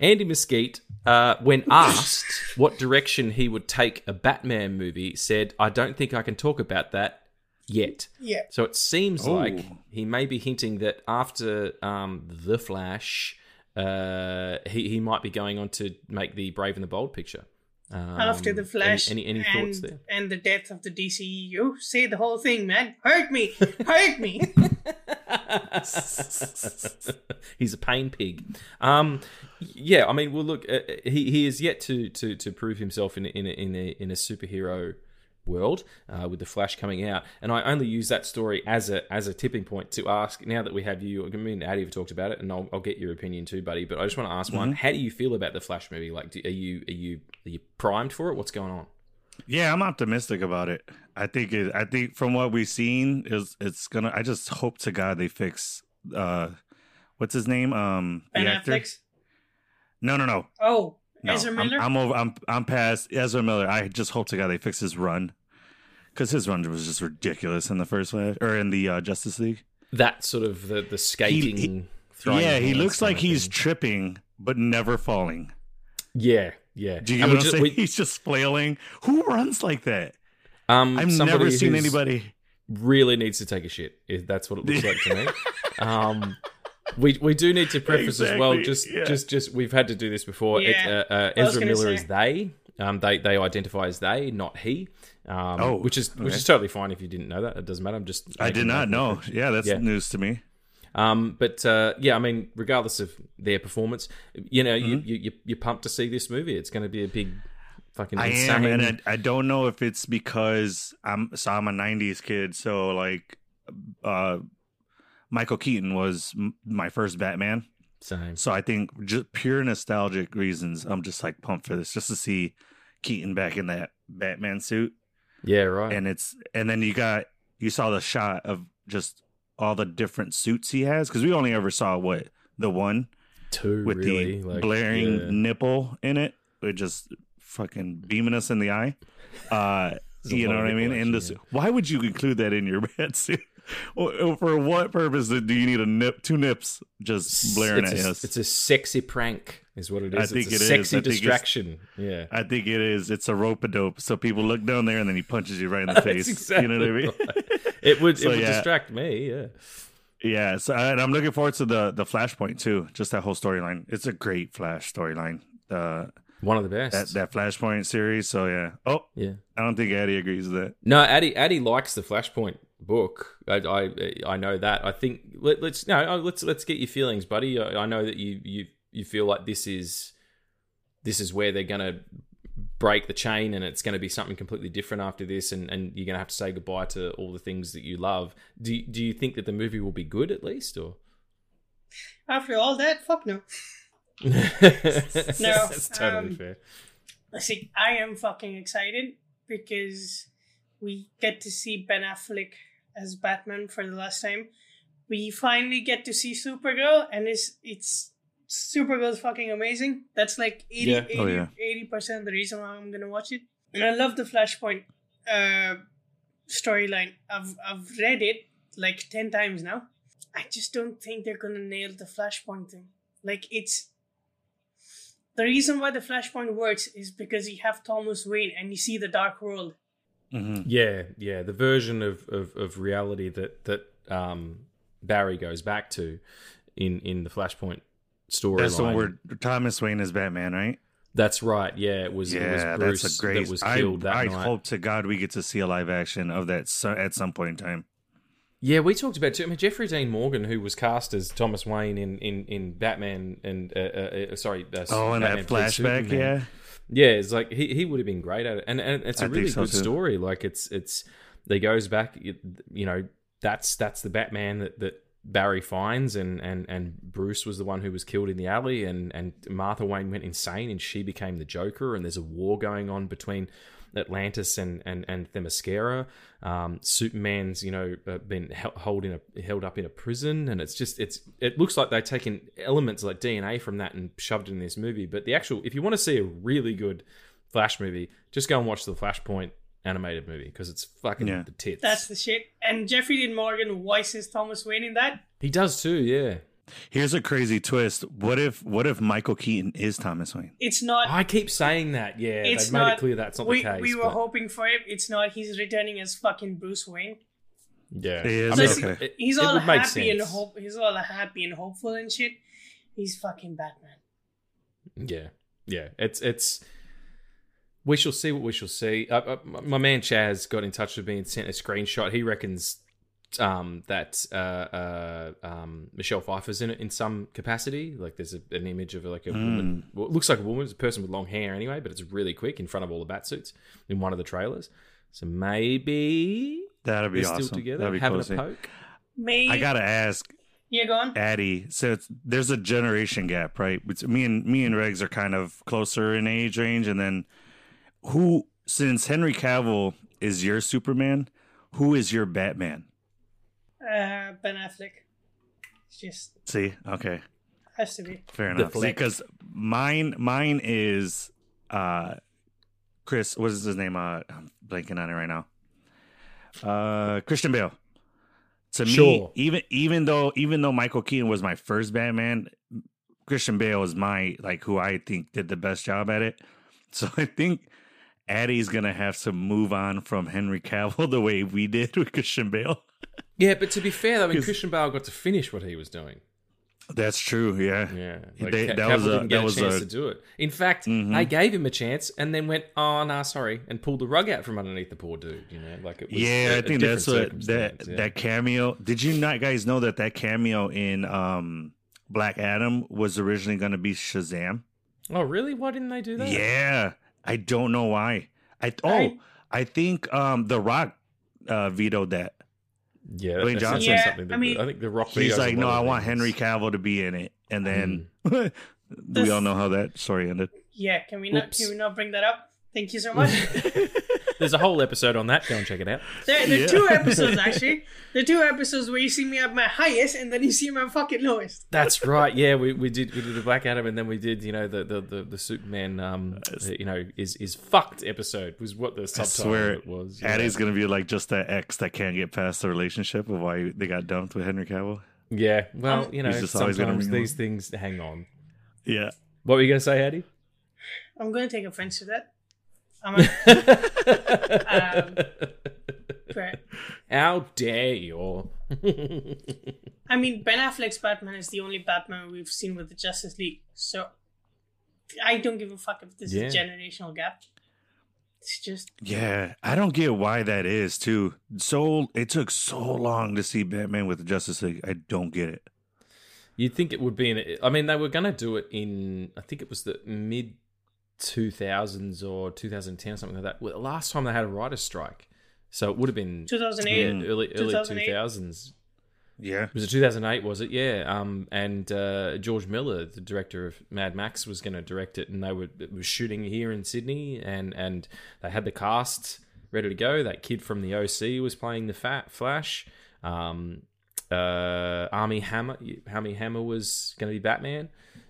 S1: Andy Mesquite, uh, when asked what direction he would take a Batman movie, said, "I don't think I can talk about that yet."
S4: Yeah.
S1: So it seems
S3: Oh.
S1: like he may be hinting that after um, the Flash, uh, he he might be going on to make the Brave and the Bold picture. Um,
S4: After the Flash
S1: Any, any, any
S4: and,
S1: thoughts there?
S4: and the death of the DCEU, say the whole thing, man. Hurt me, hurt me.
S1: He's a pain pig. Um, yeah, I mean, well, look, uh, he he is yet to to to prove himself in a, in a, in a, in a superhero world uh, with the Flash coming out, and I only use that story as a as a tipping point to ask. Now that we have you, I mean, Addy have talked about it, and I'll, I'll get your opinion too, buddy. But I just want to ask Juan: How do you feel about the Flash movie? Like, do, are you are you are you primed for it? What's going on?
S3: Yeah, I'm optimistic about it. I think it. I think from what we've seen is it's gonna. I just hope to God they fix. uh What's his name? Um,
S4: Ben
S3: the actor. No, no, no.
S4: Oh,
S3: No,
S4: Ezra
S3: I'm-
S4: Miller.
S3: I'm, over. I'm I'm past Ezra Miller. I just hope to God they fix his run, because his run was just ridiculous in the first one or in the uh, Justice League.
S1: That sort of the the skating.
S3: he-
S1: throwing
S3: yeah, he looks like he's
S1: thing.
S3: tripping but never falling.
S1: yeah, yeah.
S3: Do you
S1: And
S3: get
S1: we
S3: what I'm
S1: just- we-
S3: he's just flailing. Who runs like that?
S1: um,
S3: I've never seen anybody.
S1: really needs to take a shit. That's what it looks like to me. Um, we we do need to preface as well. Just
S3: yeah.
S1: just just we've had to do this before. It, uh, uh, Ezra Miller
S4: say.
S1: is they. Um, they they identify as they, not he. Um,
S3: Oh,
S1: which is which is totally fine if you didn't know that. It doesn't matter. I'm just
S3: I did not know. Yeah, that's
S1: Yeah.
S3: news to me.
S1: Um, but uh, yeah, I mean, regardless of their performance, you know, you, you you you're pumped to see this movie. It's going to be a big fucking.
S3: Mm-hmm. I
S1: insane...
S3: am, and I, I don't know if it's because I'm so I'm a '90s kid, so like, uh, Michael Keaton was m- my first Batman,
S1: Same.
S3: so I think just pure nostalgic reasons, I'm just like pumped for this, just to see Keaton back in that Batman suit,
S1: Yeah, right.
S3: and it's and then you got you saw the shot of just all the different suits he has because we only ever saw what the one
S1: Two
S3: with
S1: really
S3: the
S1: like,
S3: blaring
S1: yeah.
S3: nipple in it, with just fucking beaming us in the eye. Uh, you know what I mean? In this, why would you include that in your bat suit? Or- For what purpose do you need a nip, two nips just blaring
S1: it's
S3: at
S1: a,
S3: us?
S1: It's a sexy prank, is what it is.
S3: I think
S1: it's a
S3: it is.
S1: sexy
S3: I think
S1: distraction. Yeah.
S3: I think it is. It's a rope a dope. So people look down there and then he punches you right in the face.
S1: Exactly
S3: you know what I mean?
S1: right. It would
S3: So,
S1: it would
S3: yeah.
S1: distract me, yeah.
S3: Yeah. So and I'm looking forward to the the Flashpoint too. Just that whole storyline. It's a great Flash storyline. Uh,
S1: One of the best.
S3: that that Flashpoint series. So yeah. Oh,
S1: yeah.
S3: I don't think Addy agrees with that.
S1: No, Addy Addy likes the Flashpoint book. I I, I know that. I think let, let's no uh, let's let's get your feelings, buddy. I, I know that you you you feel like this is this is where they're gonna break the chain and it's going to be something completely different after this and, and you're going to have to say goodbye to all the things that you love do you, do you think that the movie will be good at least or
S4: After all that, fuck no.
S1: That's totally
S4: um,
S1: fair.
S4: See, I am fucking excited because we get to see Ben Affleck as Batman for the last time. We finally get to see Supergirl, and it's it's Supergirl's fucking amazing. That's like 80
S1: Yeah.
S3: Oh, yeah.
S4: percent of the reason why I'm gonna watch it. And I love the Flashpoint uh, storyline. I've I've read it like ten times now. I just don't think they're gonna nail the Flashpoint thing. Like it's the reason why the Flashpoint works is because you have Thomas Wayne and you see the Dark World.
S3: Hmm
S1: Yeah, yeah. The version of, of, of reality that that um, Barry goes back to in in the Flashpoint storyline.
S3: That's the one where Thomas Wayne is Batman, right?
S1: That's right. Yeah, it was. it was
S3: Yeah,
S1: Bruce
S3: that's a great.
S1: that was
S3: I,
S1: that
S3: I
S1: night.
S3: hope to God we get to see a live action of that so, at some point in time.
S1: Yeah, we talked about. I mean, Jeffrey Dean Morgan, who was cast as Thomas Wayne in in, in Batman and uh, uh, uh, sorry, uh,
S3: Oh, and that flashback, yeah.
S1: Yeah, it's like he, he would have been great at it, and and it's a
S3: I
S1: really
S3: so,
S1: good
S3: too.
S1: story. Like it's it's they goes back, you, you know, that's that's the Batman that that Barry finds, and and and Bruce was the one who was killed in the alley, and and Martha Wayne went insane, and she became the Joker, and there's a war going on between. Atlantis and and and Themyscira, um, Superman's you know uh, been held, in a, held up in a prison, and it's just it's it looks like they've taken elements like DNA from that and shoved it in this movie. But the actual, if you want to see a really good Flash movie, just go and watch the Flashpoint animated movie because it's fucking
S3: Yeah.
S1: the tits.
S4: That's the shit. And Jeffrey Dean Morgan voices Thomas Wayne in that.
S1: he does too, yeah.
S3: Here's a crazy twist. What if what if Michael Keaton is Thomas Wayne?
S4: It's not.
S1: I keep saying that, yeah.
S4: it's
S1: They've made
S4: not.
S1: it clear that's not
S4: we,
S1: the case.
S4: we were
S1: but-
S4: hoping for it. It's not. He's returning as fucking Bruce Wayne.
S1: yeah.
S3: It is?
S1: I mean,
S3: Okay.
S1: it- it-
S4: He's
S1: it
S4: all
S1: would make
S4: happy and hope. He's all happy and hopeful and shit. He's fucking Batman.
S1: Yeah, yeah. It's it's. We shall see what we shall see. Uh, uh, my man Chaz got in touch with me and sent a screenshot. He reckons um, that uh, uh, um, Michelle Pfeiffer's in it in some capacity. Like there's a, an image of like a woman. Well, it looks like a woman. It's a person with long hair anyway, but it's really quick in front of all the bat suits in one of the trailers. So maybe
S3: That'd be
S1: they're
S3: awesome.
S1: still together,
S3: That'd be
S1: having
S3: cozy.
S1: a poke.
S4: May
S3: I gotta ask
S4: yeah, go on.
S3: Addie. So it's, there's a generation gap, right? It's, me and me and Regs are kind of closer in age range, and then who? Since Henry Cavill is your Superman, who is your Batman?
S4: Uh, ben Affleck. It's just
S3: See, okay,
S4: has to be.
S3: fair
S1: The
S3: enough. Because mine, mine is uh, Chris. What is his name? Uh, I'm blanking on it right now. Uh, Christian Bale. To me, even even though even though Michael Keaton was my first Batman, Christian Bale is my like who I think did the best job at it. So I think Addie's gonna have to move on from Henry Cavill the way we did with Christian Bale.
S1: Yeah, but to be fair, though, I mean, Christian Bale got to finish what he was doing.
S3: That's true. Yeah.
S1: Yeah,
S3: They- that
S1: Cavill
S3: was a-
S1: didn't get
S3: that
S1: a
S3: was
S1: chance
S3: a-
S1: to do it. In fact,
S3: Mhm.
S1: they gave him a chance and then went, "Oh, nah, sorry," and pulled the rug out from underneath the poor dude. You know, like it was.
S3: Yeah,
S1: a-
S3: I think that's what that
S1: yeah.
S3: that cameo. Did you not guys know that that cameo in um Black Adam was originally going to be Shazam?
S1: Oh, really? Why didn't they do that?
S3: Yeah, I don't know why. I oh,
S4: I-
S3: I think um The Rock uh vetoed that.
S1: Yeah.
S3: Dwayne
S1: that
S3: Johnson.
S1: sounds
S4: Yeah,
S1: something that-
S4: I mean-
S1: I think the Rock.
S3: He's like, no, I
S1: of
S3: want. Henry Cavill to be in it, and then
S1: Mm.
S3: we all know how that story ended.
S4: Yeah, can we not?
S1: Oops.
S4: Can we not bring that up? Thank you so much.
S1: There's a whole episode on that. Go and check it out.
S4: there, there
S3: Yeah.
S4: are two episodes actually. There are two episodes where you see me at my highest and then you see me at my fucking lowest.
S1: That's right. Yeah, we, we did we did the Black Adam and then we did you know the the the, the Superman um you know is is fucked episode was what the
S3: I
S1: subtitle
S3: swear,
S1: it was. yeah.
S3: Addie's gonna be like just that ex that can't get past the relationship of why they got dumped with Henry Cavill.
S1: Yeah, well,
S4: Um,
S1: you know,
S3: just
S1: sometimes
S3: bring it
S1: these things hang on.
S3: Yeah.
S1: What were you going to say, Eddie?
S4: I'm going to take offense to that. I'm a, um, but,
S1: How dare you?
S4: I mean, Ben Affleck's Batman is the only Batman we've seen with the Justice League, so I don't give a fuck if this is a generational gap. It's just
S3: Yeah, I don't get why that is too. So it took so long to see Batman with the Justice League. I don't get it.
S1: You'd think it would be in. I mean, they were going to do it in. I think it was the mid two thousands or two thousand ten or something like that. Well, the last time they had a writers' strike, so it would have been
S4: 2008.
S1: yeah, early early two thousands.
S3: Yeah.
S1: Was it 2008? Was it? Yeah. Um, and uh, George Miller, the director of Mad Max, was going to direct it, and they were it was shooting here in Sydney, and and they had the cast ready to go. That kid from the OC was playing the Fat Flash. Um, uh, Armie Hammer, Armie Hammer was going to be Batman,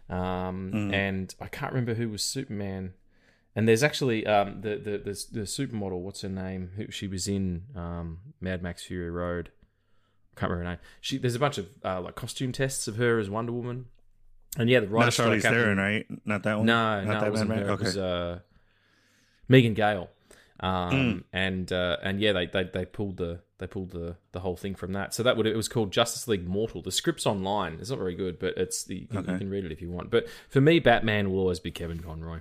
S1: um,
S3: Mm.
S1: and I can't remember who was Superman. And there's actually um, the, the the the supermodel. What's her name? Who she was in um, Mad Max Fury Road. I can't remember her name. She there's a bunch of uh, like costume tests of her as Wonder Woman. And yeah, the writer
S3: Not Charlize Theron, right? Not that one.
S1: no,
S3: Not
S1: no,
S3: that
S1: it wasn't
S3: Mad
S1: her.
S3: Max?
S1: It was uh, Megan Gale. Um,
S3: Mm.
S1: and uh, and yeah, they, they they pulled the they pulled the the whole thing from that. So that would it was called Justice League Mortal. The script's online. It's not very good, but it's the you can, you can read it if you want. But for me, Batman will always be Kevin Conroy.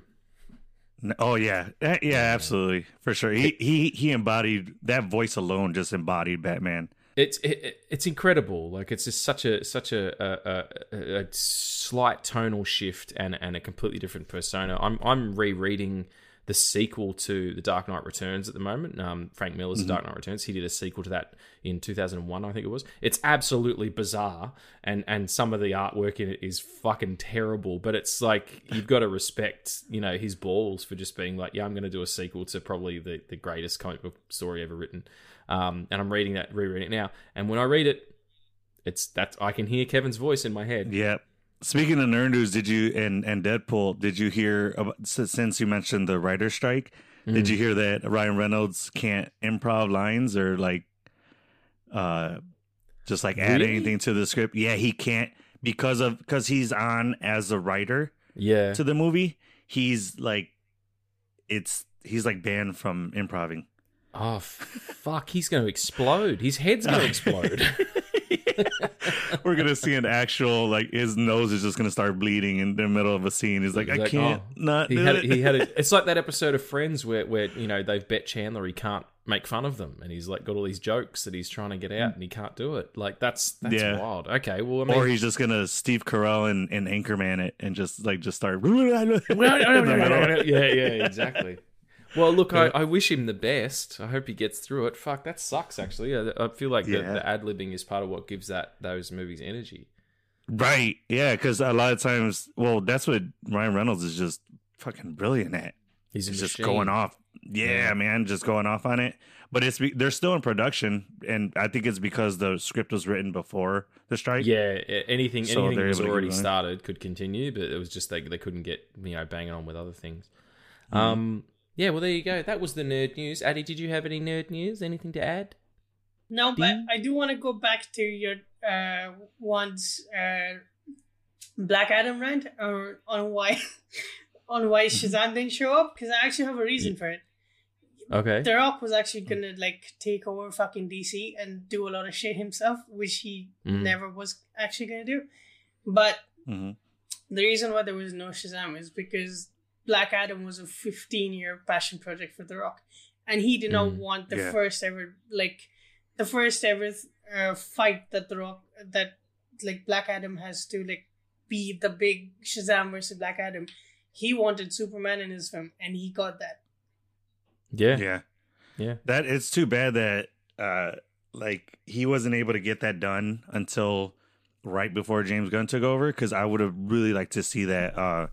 S3: Oh yeah, Eh, yeah, absolutely for sure. He he he embodied that voice alone. Just embodied Batman.
S1: It's it, it's incredible. Like it's just such a such a, a, a, a slight tonal shift and and a completely different persona. I'm I'm rereading the sequel to The Dark Knight Returns at the moment. Um, Frank Miller's The Dark Knight Returns. He did a sequel to that in 2001, I think it was. It's absolutely bizarre, and and some of the artwork in it is fucking terrible. But it's like you've got to respect, you know, his balls for just being like, yeah, I'm going to do a sequel to probably the the greatest comic book story ever written. Um, and I'm reading that, rereading it now. And when I read it, it's that I can hear Kevin's voice in my head.
S3: Yeah. Speaking of nerd news, did you and and Deadpool? Did you hear about, since you mentioned the writer strike? Did you hear that Ryan Reynolds can't improv lines or like, uh, just like add
S1: Really?
S3: anything to the script? Yeah, he can't because of because he's on as a writer
S1: Yeah.
S3: to the movie. He's like, it's he's like banned from improving.
S1: Oh fuck! He's going to explode. His head's going to explode.
S3: We're gonna see an actual like his nose is just gonna start bleeding in the middle of a scene. He's like,
S1: He's
S3: I
S1: like,
S3: can't
S1: oh.
S3: not
S1: he
S3: do
S1: had
S3: it.
S1: he had a, it's like that episode of Friends where where you know they've bet Chandler he can't make fun of them and he's like got all these jokes that he's trying to get out mm. and he can't do it. Like that's that's
S3: Yeah.
S1: wild. Okay, well I mean,
S3: or he's just gonna Steve Carell and, and Anchorman it and just like just start.
S1: yeah, yeah, exactly. Well, look, I, I wish him the best. I hope he gets through it. Fuck, that sucks. Actually, I, I feel like the,
S3: Yeah.
S1: the ad libbing is part of what gives that those movies energy.
S3: right? Yeah, because a lot of times, well, that's what Ryan Reynolds is just fucking brilliant at.
S1: He's,
S3: He's just going off. Yeah,
S1: Yeah.
S3: man, just going off on it. But it's they're still in production, and I think it's because the script was written before the strike.
S1: Yeah, anything
S3: So
S1: anything was
S3: able to keep
S1: already started could continue, but it was just they they couldn't get you know banging on with other things.
S3: Mm-hmm.
S1: Um, yeah, well there you go. That was the nerd news. Addy, did you have any nerd news? Anything to add?
S4: No, but I do want to go back to your uh, once uh, Black Adam rant or on why on why Shazam didn't show up because I actually have a reason for it.
S1: Okay.
S4: The Rock was actually gonna like take over fucking DC and do a lot of shit himself, which he
S1: Mm.
S4: never was actually gonna do. But
S3: Mhm.
S4: the reason why there was no Shazam is because Black Adam was a 15 year passion project for The Rock, and he did not
S1: Mm.
S4: want the
S3: Yeah.
S4: first ever like the first ever uh, fight that The Rock that like Black Adam has to like be the big Shazam versus Black Adam. He wanted Superman in his film, and he got that.
S1: Yeah.
S3: yeah.
S1: Yeah.
S3: That it's too bad that uh like he wasn't able to get that done until right before James Gunn took over because I would have really liked to see that uh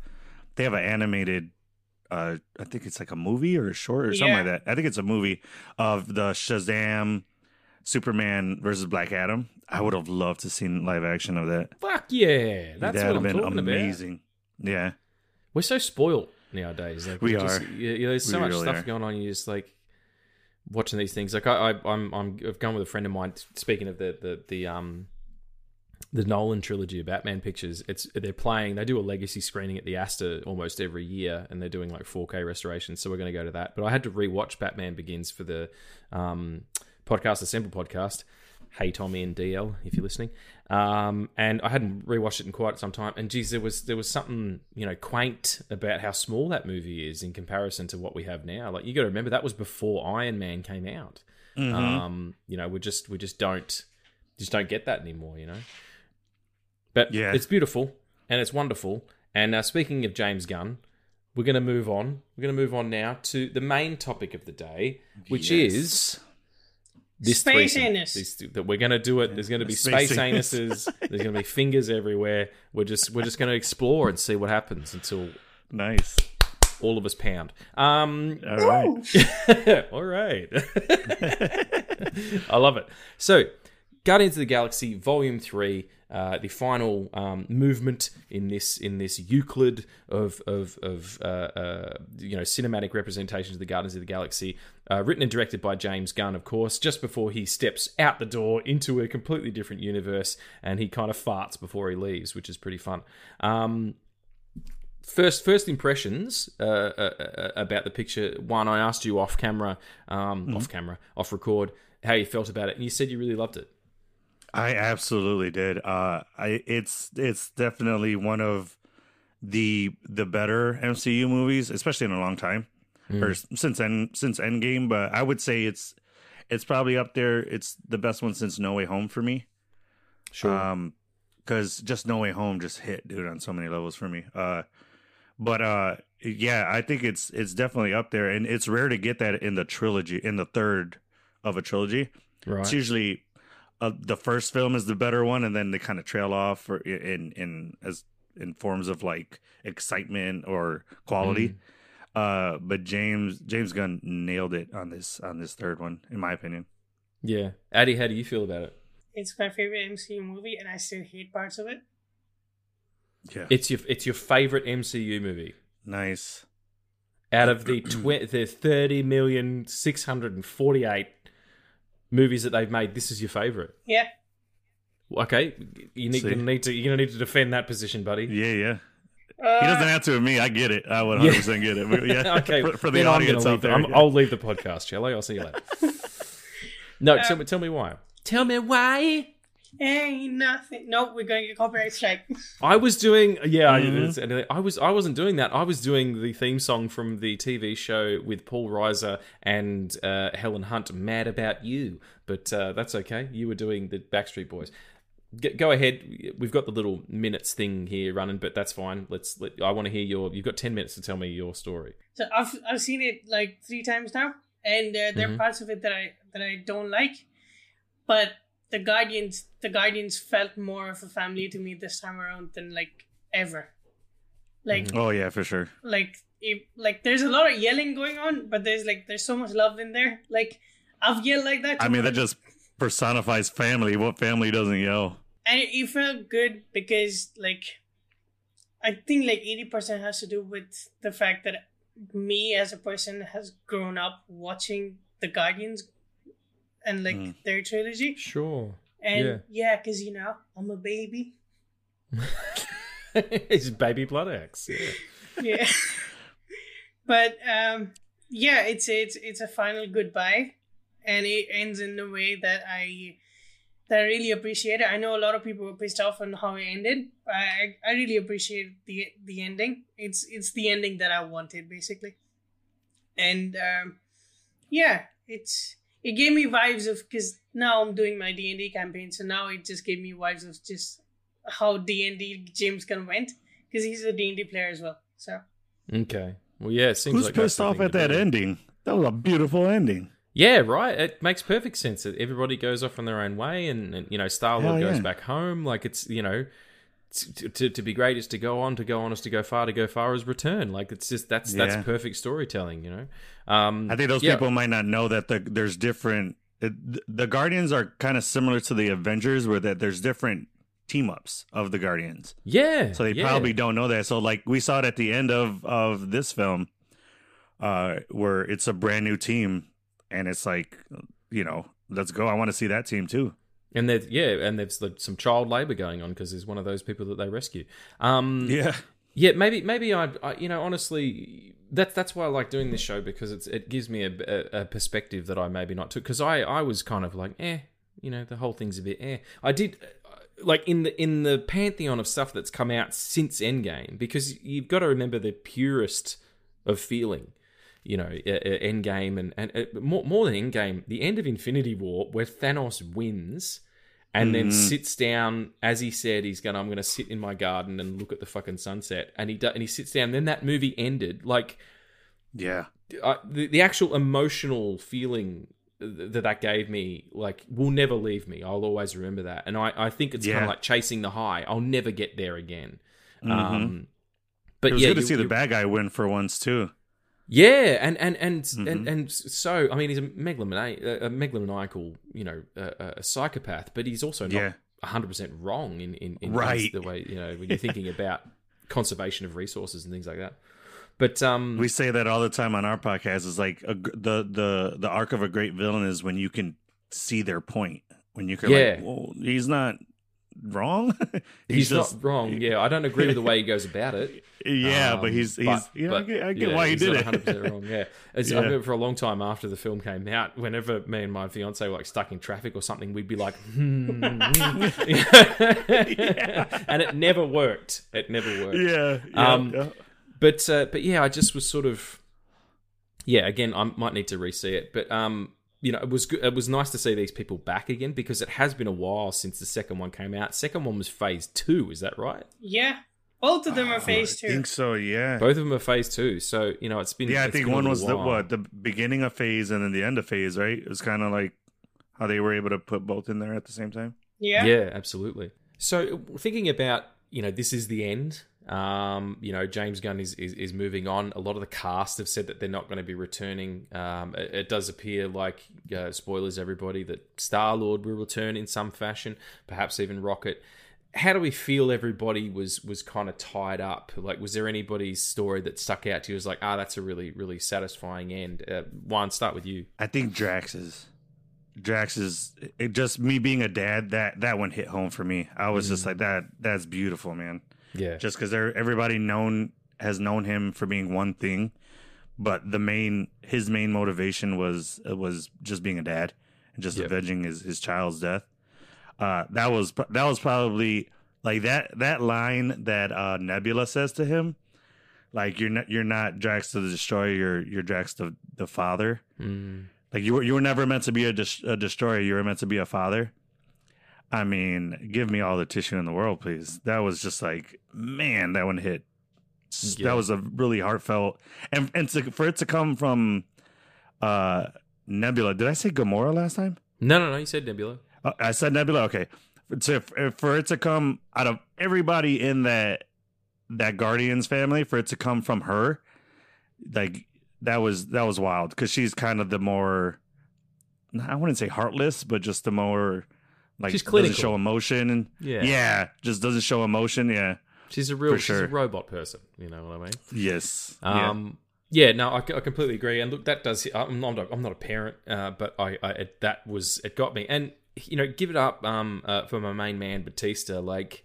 S3: they have an animated uh I think it's like a movie or a short or something like that. I think it's a movie of the Shazam Superman versus Black Adam. I would have loved to seen live action of that.
S1: Fuck yeah! That's
S3: that would have
S1: talking
S3: been
S1: about.
S3: amazing. Yeah.
S1: We're so spoiled nowadays. Like
S3: We
S1: we're just- you- know, there's so
S3: We
S1: much
S3: really
S1: stuff
S3: are.
S1: going on. You just like watching these things. Like I, I I'm, I'm, I've gone with a friend of mine. Speaking of the, the, the, um, the Nolan trilogy of Batman pictures. It's they're playing. They do a legacy screening at the Astor almost every year, and they're doing like 4K restorations. So we're going to go to that. But I had to rewatch Batman Begins for the um, podcast, Simple podcast. Hey Tommy and DL, if you're listening. Um, and I hadn't rewatched it in quite some time. And geez, there was there was something you know quaint about how small that movie is in comparison to what we have now. Like you got to remember that was before Iron Man came out.
S3: Mhm.
S1: Um, you know, we just we just don't just don't get that anymore. You know, but
S3: Yeah.
S1: it's beautiful and it's wonderful. And uh, speaking of James Gunn, we're going to move on. We're going to move on now to the main topic of the day, which
S3: Yes.
S1: is this
S4: Space
S1: threesome,
S4: anus.
S1: this- that we're going to do it. There's going to be
S3: Space
S1: space,
S3: anus.
S1: anuses. There's going to be fingers everywhere. We're just we're just going to explore and see what happens until
S3: Nice.
S1: all of us pound. Um,
S3: all right.
S1: all right. I love it. So, Guardians of the Galaxy Volume Three, uh, the final um, movement in this in this Euclid of of, of uh, uh, you know cinematic representations of the Guardians of the Galaxy, uh, written and directed by James Gunn, of course. Just before he steps out the door into a completely different universe, and he kind of farts before he leaves, which is pretty fun. Um, first first impressions uh, uh, uh, about the picture. One, I asked you off camera, um, off camera, off record, how you felt about it, and you said you really loved it.
S3: I absolutely did. Uh, I it's it's definitely one of the the better MCU movies, especially in a long time, or since end since Endgame. But I would say it's it's probably up there. It's the best one since No Way Home for me.
S1: Sure.
S3: Um, because just No Way Home just hit, dude, on so many levels for me. Uh, but uh, yeah, I think it's it's definitely up there, and it's rare to get that in the trilogy, in the third of a trilogy.
S1: right.
S3: It's usually uh, the first film is the better one, and then they kind of trail off or in in as in forms of like excitement or quality. Uh, but James James Gunn nailed it on this on this third one, in my opinion.
S1: Yeah. Addy, how do you feel about it?
S4: It's my favorite MCU movie, and I still hate parts of it.
S3: Yeah,
S1: It's your it's your favorite MCU movie.
S3: nice.
S1: Out of the tw- the thirty million six hundred and forty eight movies that they've made, this is your favorite.
S4: Yeah.
S1: Okay, you need, you need to you're gonna need to defend that position, buddy.
S3: Yeah, yeah.
S4: Uh,
S3: He doesn't answer with me. I get it. I would 100 percent get it. But yeah,
S1: okay,
S3: for, for the
S1: then I'm
S3: audience out
S1: leave the-
S3: there.
S1: I'm-
S3: yeah.
S1: I'll leave the podcast, shall I? I'll see you later. no,
S4: Uh,
S1: tell me, tell me why. Tell me why.
S4: Ain't nothing. Nope, we're going to get copyright strike.
S1: I was doing, yeah, I-
S3: Mhm.
S1: it's- I was, I wasn't doing that. I was doing the theme song from the TV show with Paul Reiser and uh, Helen Hunt, "Mad About You." But uh, that's okay. You were doing the Backstreet Boys. G- go ahead. We've got the little minutes thing here running, but that's fine. Let's. Let, I want to hear your. You've got ten minutes to tell me your story.
S4: So I've I've seen it like three times now, and uh, there are
S1: Mhm.
S4: parts of it that I that I don't like, but the Guardians the Guardians felt more of a family to me this time around than like ever. Like
S1: Mhm.
S3: Oh yeah, for sure.
S4: like if, like there's a lot of yelling going on, but there's like there's so much love in there. Like I've yelled like that.
S3: I mean, that just personifies family. What family doesn't yell?
S4: and it, it felt good because like I think like eighty percent has to do with the fact that me as a person has grown up watching the Guardians and like
S3: Mm.
S4: their trilogy,
S1: Sure.
S4: and
S1: Yeah.
S4: yeah, because you know I'm a baby.
S1: it's baby blood X. Yeah.
S4: Yeah, but um, yeah, it's it's it's a final goodbye, and it ends in a way that I that I really appreciate it. I know a lot of people were pissed off on how it ended. but I I really appreciate the the ending. It's it's the ending that I wanted basically, and um, yeah, it's it gave me vibes of because now I'm doing my D and D campaign, so now it just gave me vibes of just how D and D James Gunn went because he's a D and D player as well. So
S1: Okay. Well, yeah. It seems
S3: Who's
S1: like that's
S3: pissed off at that ending? That was a beautiful ending.
S1: Yeah, right. It makes perfect sense that everybody goes off on their own way, and, and you know, Star Lord
S3: Hell
S1: goes
S3: yeah.
S1: back home. Like it's you know, to, to to be great is to go on, to go on is to go far, to go far is return. Like it's just that's
S3: Yeah.
S1: that's perfect storytelling. You know. Um,
S3: I think those
S1: yeah.
S3: people might not know that the, there's different. It, the Guardians are kind of similar to the Avengers, where that there's different team ups of the Guardians.
S1: Yeah.
S3: So they
S1: yeah.
S3: probably don't know that. So like we saw it at the end of of this film, uh, where it's a brand new team, and it's like, you know, let's go. I want to see that team too.
S1: And there's yeah, and there's some child labor going on because there's one of those people that they rescue. Um,
S3: Yeah.
S1: Yeah, maybe maybe I, I you know honestly that's that's why I like doing this show because it's it gives me a, a, a perspective that I maybe not took because I I was kind of like eh you know the whole thing's a bit eh I did uh, like in the in the pantheon of stuff that's come out since Endgame because you've got to remember the purest of feeling you know Endgame and and uh, more more than Endgame the end of Infinity War where Thanos wins and then
S3: Mhm.
S1: sits down as he said he's gonna I'm gonna sit in my garden and look at the fucking sunset and he do, and he sits down then that movie ended like
S3: Yeah.
S1: uh, the, the actual emotional feeling that that gave me like will never leave me. I'll always remember that, and I I think it's kind of like chasing the high. I'll never get there again.
S3: Mhm.
S1: Um, but
S3: it was
S1: yeah,
S3: good to
S1: you-
S3: see the bad guy win for once too.
S1: Yeah, and and and
S3: Mm-hmm.
S1: and, and so I mean, he's a a megalomaniacal, you know, a, a psychopath, but he's also not
S3: Yeah.
S1: hundred percent wrong in in, in
S3: Right.
S1: the way you know when you're thinking about conservation of resources and things like that. But um,
S3: We say that all the time on our podcast. Is like a, the the the arc of a great villain is when you can see their point. When you can
S1: Yeah.
S3: like, well, he's not wrong.
S1: he's,
S3: just
S1: not wrong. Yeah, I don't agree with the way he goes about it.
S3: yeah, but
S1: Um,
S3: he's he's
S1: but-
S3: you know, I
S1: but,
S3: get, I get
S1: yeah,
S3: why he
S1: he's
S3: did it.
S1: 100% wrong. Yeah, As I remember for a long time after the film came out, whenever me and my fiance were like stuck in traffic or something, we'd be like, hmm. and it never worked. It never worked.
S3: yeah, yeah,
S1: Um,
S3: yeah.
S1: But uh, but yeah, I just was sort of yeah. Again, I might need to re-see it, but um, you know, it was good. It was nice to see these people back again because it has been a while since the second one came out. Second one was Phase Two, is that right?
S4: Yeah, both of them are oh, phase Two.
S3: I
S4: two.
S3: think so. Yeah,
S1: Both of them are Phase Two, so you know it's been.
S3: yeah. I think one was the what the beginning of phase and then the end of phase. Right? It was kind of like how they were able to put both in there at the same time.
S4: Yeah.
S1: Yeah, absolutely. So thinking about you know this is the end. Um, you know James Gunn is, is is moving on. A lot of the cast have said that they're not going to be returning. Um, it, it does appear like uh, spoilers, everybody, that Star Lord will return in some fashion, perhaps even Rocket. How do we feel? Everybody was was kind of tied up. Like, was there anybody's story that stuck out to you? Was like, ah, that's a really really satisfying end. Uh, Juan, start with you.
S3: I think Drax is. Drax is it just me being a dad. That that one hit home for me. I was just like that. That's beautiful, man.
S1: Yeah,
S3: Just because they're everybody known has known him for being one thing, but the main his main motivation was was just being a dad and just
S1: Yep.
S3: avenging his his child's death. Uh, that was that was probably like that that line that uh, Nebula says to him, like you're not you're not Drax the Destroyer, you're you're Drax the the father.
S1: Mm.
S3: Like you were you were never meant to be a, dis- a destroyer. You were meant to be a father. I mean, give me all the tissue in the world, please. That was just like, man, that one hit.
S1: Yeah.
S3: That was a really heartfelt, and and to, for it to come from uh Nebula. Did I say Gamora last time?
S1: no, no, no. You said Nebula.
S3: Uh, I said Nebula. Okay, so for, for it to come out of everybody in that that Guardians family, for it to come from her, like that was that was wild because she's kind of the more I wouldn't say heartless, but just the more like
S1: She's
S3: doesn't show emotion and
S1: Yeah.
S3: yeah. just doesn't show emotion. Yeah,
S1: She's a real,
S3: For
S1: she's a robot person. You know what I mean?
S3: yes, yeah.
S1: Um, yeah. no, I, I completely agree. And look, that does. I'm not. I'm not a parent, uh, but I, I it, that was it got me. And you know, give it up um, uh, for my main man Bautista. Like,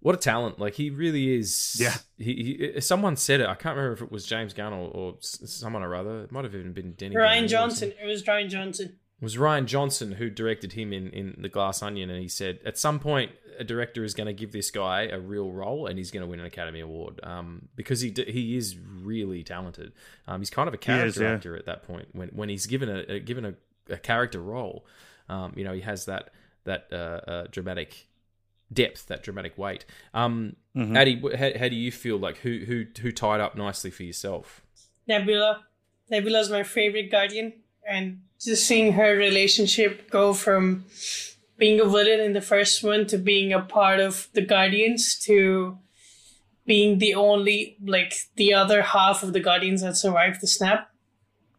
S1: what a talent! Like he really is.
S3: Yeah.
S1: He, he someone said it. I can't remember if it was James Gunn or, or someone or other. It might have even been Denny. Rian
S4: Johnson. It was Rian Johnson.
S1: It was Rian Johnson who directed him in, in The Glass Onion, and he said at some point a director is going to give this guy a real role, and he's going to win an Academy Award um, because he d- he is really talented. Um, he's kind of a character
S3: is, yeah.
S1: actor at that point when when he's given a, a given a, a character role. Um, you know, he has that that uh, uh, dramatic depth, that dramatic weight. Um,
S3: Mhm.
S1: Addy, how, how do you feel like who who who tied up nicely for yourself?
S4: Nebula. Nebula's my favorite guardian, and just seeing her relationship go from being a villain in the first one to being a part of the Guardians to being the only like the other half of the Guardians that survived the snap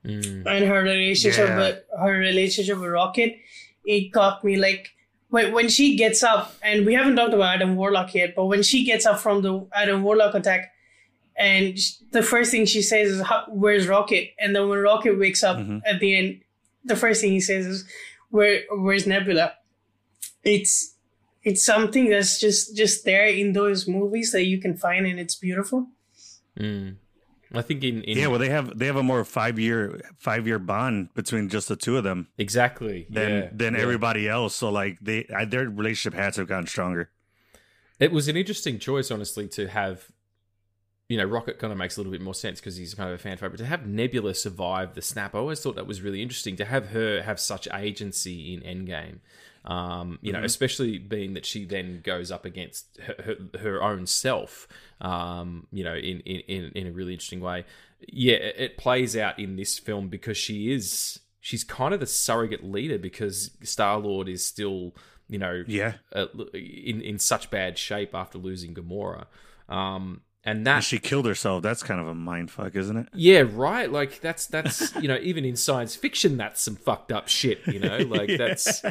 S1: Mm,
S4: and her relationship
S3: Yeah.
S4: with her relationship with Rocket, it got me like when when she gets up, and we haven't talked about Adam Warlock yet, but when she gets up from the Adam Warlock attack, and the first thing she says is, "Where's Rocket?" And then when Rocket wakes up
S3: Mhm.
S4: at the end, the first thing he says is, "Where Where's Nebula?" It's it's something that's just just there in those movies that you can find, and it's beautiful.
S1: mm. I think in, in
S3: yeah. Well, they have they have a more five year five year bond between just the two of them
S1: exactly
S3: than
S1: yeah,
S3: than
S1: yeah.
S3: everybody else. So like they their relationship had to have gotten stronger.
S1: It was an interesting choice, honestly, to have. You know, Rocket kind of makes a little bit more sense because he's kind of a fan favorite. To have Nebula survive the snap, I always thought that was really interesting. To have her have such agency in Endgame, um, you know, especially being that she then goes up against her, her, her own self, um, you know, in, in, in, in a really interesting way. Yeah, it, it plays out in this film because she is she's kind of the surrogate leader because Star Lord is still, you know,
S3: Yeah.
S1: uh, in in such bad shape after losing Gamora. Um, and that
S3: And she killed herself. That's kind of a mind fuck, isn't it?
S1: yeah, right. Like that's that's you know even in science fiction that's some fucked up shit. You know, like
S3: Yeah.
S1: that's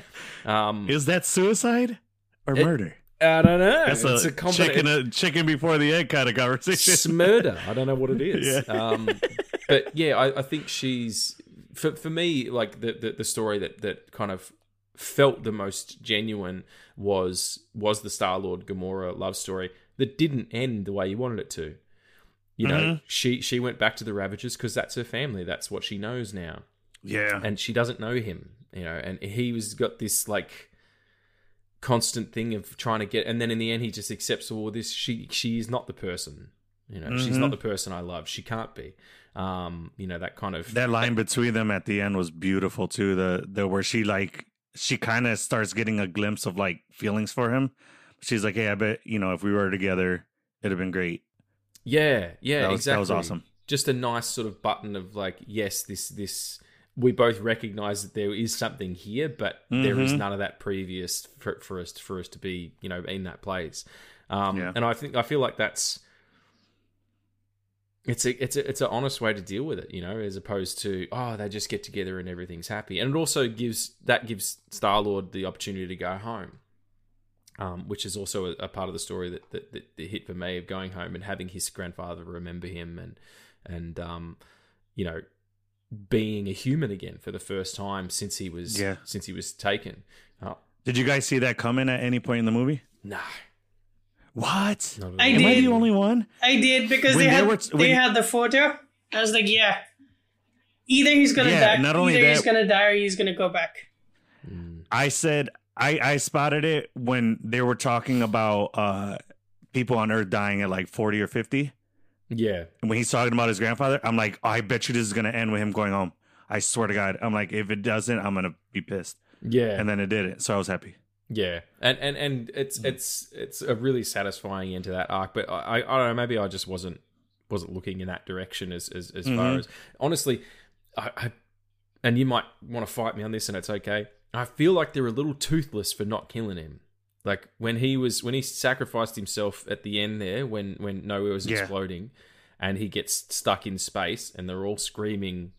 S1: um
S3: Is that suicide or
S1: It-
S3: murder?
S1: I don't know.
S3: That's
S1: it's
S3: a,
S1: a,
S3: chicken, a chicken before the egg kind of conversation.
S1: it's murder. I don't know what it is.
S3: Yeah.
S1: Um, but yeah, I, I think she's for for me like the, the the story that that kind of felt the most genuine was was the Star Lord Gamora love story that didn't end the way you wanted it to. You know,
S3: Mhm.
S1: she she went back to the Ravagers because that's her family. That's what she knows now.
S3: yeah.
S1: and she doesn't know him you know and he was got this like constant thing of trying to get and then in the end he just accepts all this she she is not the person you know she's
S3: Mhm.
S1: not the person i love she can't be um you know that kind of
S3: That line between them at the end was beautiful too. The the where she like she kind of starts getting a glimpse of like feelings for him. She's like, "Hey, I bet you know if we were together, it'd have been great."
S1: yeah yeah
S3: That was- that
S1: exactly
S3: was awesome.
S1: just a nice sort of button of like yes this this we both recognize that there is something here but there is
S3: Mhm.
S1: none of that previous for, for us for us to be you know in that place um
S3: Yeah.
S1: and i think i feel like that's it's a it's a it's an honest way to deal with it you know as opposed to oh they just get together and everything's happy and it also gives that gives star lord the opportunity to go home um, which is also a, a part of the story that, that, that, that hit for me of going home and having his grandfather remember him and and um, you know being a human again for the first time since he was
S3: Yeah.
S1: since he was taken. Oh,
S3: Did you guys see that coming at any point in the movie?
S1: no,
S3: What?
S1: not at
S4: I
S1: all.
S3: Am I
S4: did.
S3: the only one?
S4: I did because
S3: When
S4: they
S3: they
S4: had
S3: were-
S4: they had the photo. I was like, yeah. Either he's gonna
S3: Yeah,
S4: die.
S3: not only
S4: either he's gonna die or he's gonna go back.
S1: Mm.
S3: I said I I spotted it when they were talking about uh people on Earth dying at like forty or fifty.
S1: Yeah,
S3: And when he's talking about his grandfather, I'm like, I bet you this is gonna end with him going home. I swear to God. I'm like, if it doesn't, I'm gonna be pissed.
S1: yeah,
S3: And then it didn't, so I was happy.
S1: yeah, and and and it's it's it's a really satisfying end to that arc. But I I don't know, maybe I just wasn't wasn't looking in that direction as as, as far
S3: Mhm.
S1: as honestly, I, I and you might want to fight me on this, and it's okay. I feel like they're a little toothless for not killing him. Like when he was when he sacrificed himself at the end there, when when nowhere was
S3: Yeah.
S1: exploding, and he gets stuck in space, and they're all screaming,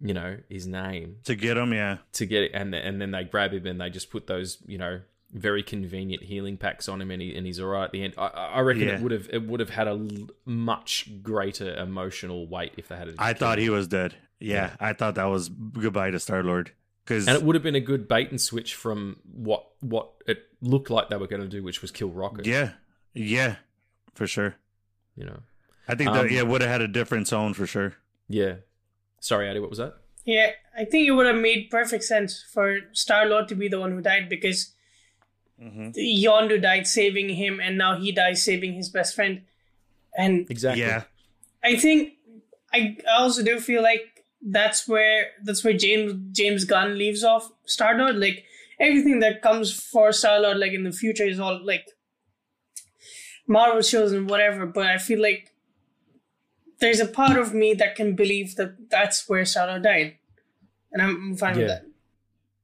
S1: you know, his name
S3: To get him, yeah.
S1: to get it, and and then they grab him and they just put those you know very convenient healing packs on him, and he and he's all right at the end. I, I reckon
S3: Yeah.
S1: it would have it would have had a l- much greater emotional weight if they had.
S3: I thought he was dead. Yeah, I thought that was goodbye to Star Lord. Because
S1: and it would have been a good bait and switch from what what it looked like they were going to do, which was kill Rocket.
S3: yeah, yeah, for sure.
S1: you know,
S3: I think that
S1: Um,
S3: yeah would have had a different tone for sure.
S1: yeah. Sorry, Addy, what was that?
S4: Yeah, I think it would have made perfect sense for Star Lord to be the one who died because
S3: Mm-hmm.
S4: Yondu died saving him, and now he dies saving his best friend. And
S1: Exactly.
S3: Yeah,
S4: I think I also do feel like that's where that's where James James Gunn leaves off Star Lord. Like everything that comes for Star Lord, like in the future, is all like Marvel shows and whatever. But I feel like there's a part of me that can believe that that's where Star Lord died, and I'm, I'm fine with that.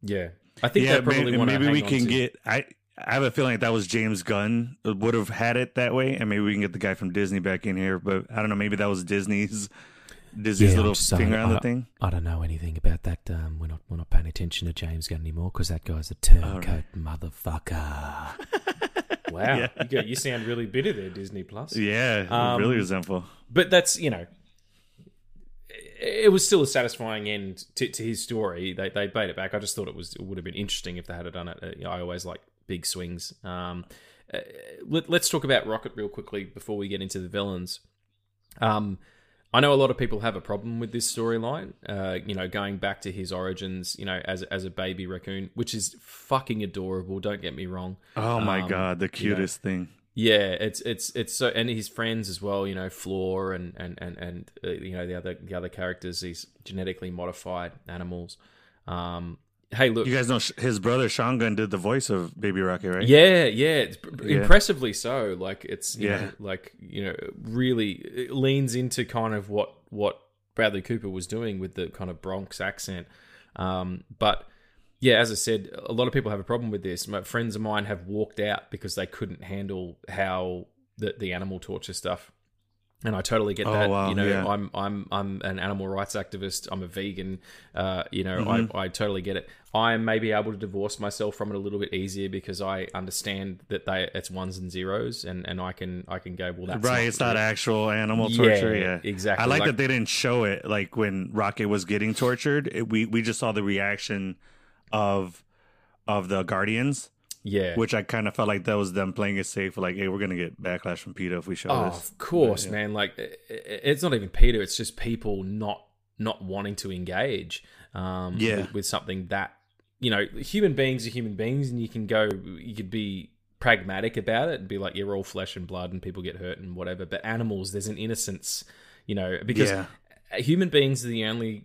S1: Yeah. I think
S3: yeah.
S1: they probably
S3: Maybe, maybe we can
S1: to-
S3: get. I I have a feeling that was James Gunn would have had it that way, and maybe we can get the guy from Disney back in here. But I don't know. Maybe that was Disney's Disney's
S2: Yeah,
S3: little
S2: I'm sorry,
S3: finger on the
S2: I-
S3: thing.
S2: I don't know anything about that. Um, we're not we're not paying attention to James Gunn anymore because that guy's a turncoat motherfucker.
S1: Wow,
S3: Yeah.
S1: you, go, you sound really bitter there, Disney Plus.
S3: Yeah,
S1: Um,
S3: really resentful.
S1: but that's you know it was still a satisfying end to, to his story they, they bait it back i just thought it was it would have been interesting if they had done it Uh, you know, i always like big swings um, uh, let, let's talk about rocket real quickly before we get into the villains um, I know a lot of people have a problem with this storyline. Uh, you know, going back to his origins, you know, as as a baby raccoon, which is fucking adorable. Don't get me wrong.
S3: Oh my
S1: um,
S3: god, the
S1: you know,
S3: cutest thing.
S1: Yeah, it's it's it's so, and his friends as well. You know, Floor and and and and uh, you know the other the other characters. These genetically modified animals. Um, hey, look,
S3: You guys know his brother Sean Gunn did the voice of Baby Rocket, right?
S1: yeah, yeah, it's
S3: Yeah.
S1: impressively so. Like it's
S3: Yeah.
S1: know, like you know, really it leans into kind of what what Bradley Cooper was doing with the kind of Bronx accent. Um, but yeah, as I said, a lot of people have a problem with this. My friends of mine have walked out because they couldn't handle how the the animal torture stuff. And I totally get
S3: Oh,
S1: that.
S3: wow,
S1: you know,
S3: yeah.
S1: I'm I'm I'm an animal rights activist. I'm a vegan. Uh, you know,
S3: Mm-hmm.
S1: I, I totally get it. I may be able to divorce myself from it a little bit easier because I understand that they it's ones and zeros, and, and I can I can go well that's
S3: right, it's not actual animal torture.
S1: Yeah,
S3: Yeah,
S1: exactly.
S3: I like,
S1: Like-
S3: that they didn't show it. Like when Rocket was getting tortured, it, we we just saw the reaction of of the Guardians,
S1: yeah.
S3: which I kind of felt like that was them playing it safe. Like, hey, we're gonna get backlash from PETA if we show
S1: Oh,
S3: this.
S1: of course,
S3: Yeah.
S1: man. Like it's not even Peter. It's just people not not wanting to engage. Um,
S3: Yeah.
S1: with, with something that you know, human beings are human beings, and you can go. You could be pragmatic about it and be like, you're all flesh and blood, and people get hurt and whatever. But animals, there's an innocence, you know, because
S3: Yeah.
S1: human beings are the only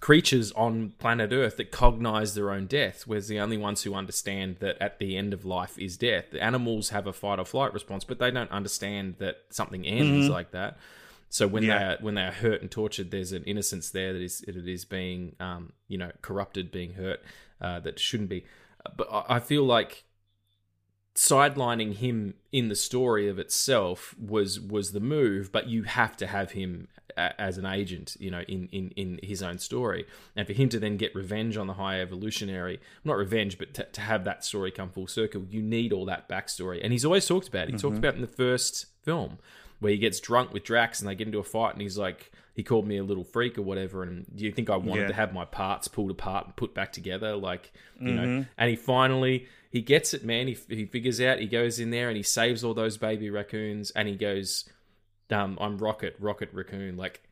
S1: creatures on planet Earth that cognize their own death. We're the only ones who understand that at the end of life is death. The animals have a fight or flight response, but they don't understand that something ends like that. So when
S3: Yeah.
S1: they are, when they are hurt and tortured, there's an innocence there that is it is being um, you know corrupted, being hurt uh, that shouldn't be. But I feel like sidelining him in the story of itself was was the move but you have to have him a, as an agent you know in, in in his own story. And for him to then get revenge on the high evolutionary not revenge but to, to have that story come full circle you need all that backstory. And he's always talked about it. He talked mm-hmm. about it in the first film where he gets drunk with Drax and they get into a fight and he's like he called me a little freak or whatever. And do you think I wanted
S3: Yeah.
S1: to have my parts pulled apart and put back together? Like you know mm-hmm. and he finally he gets it man he, he figures out he goes in there and he saves all those baby raccoons and he goes um I'm Rocket Rocket Raccoon like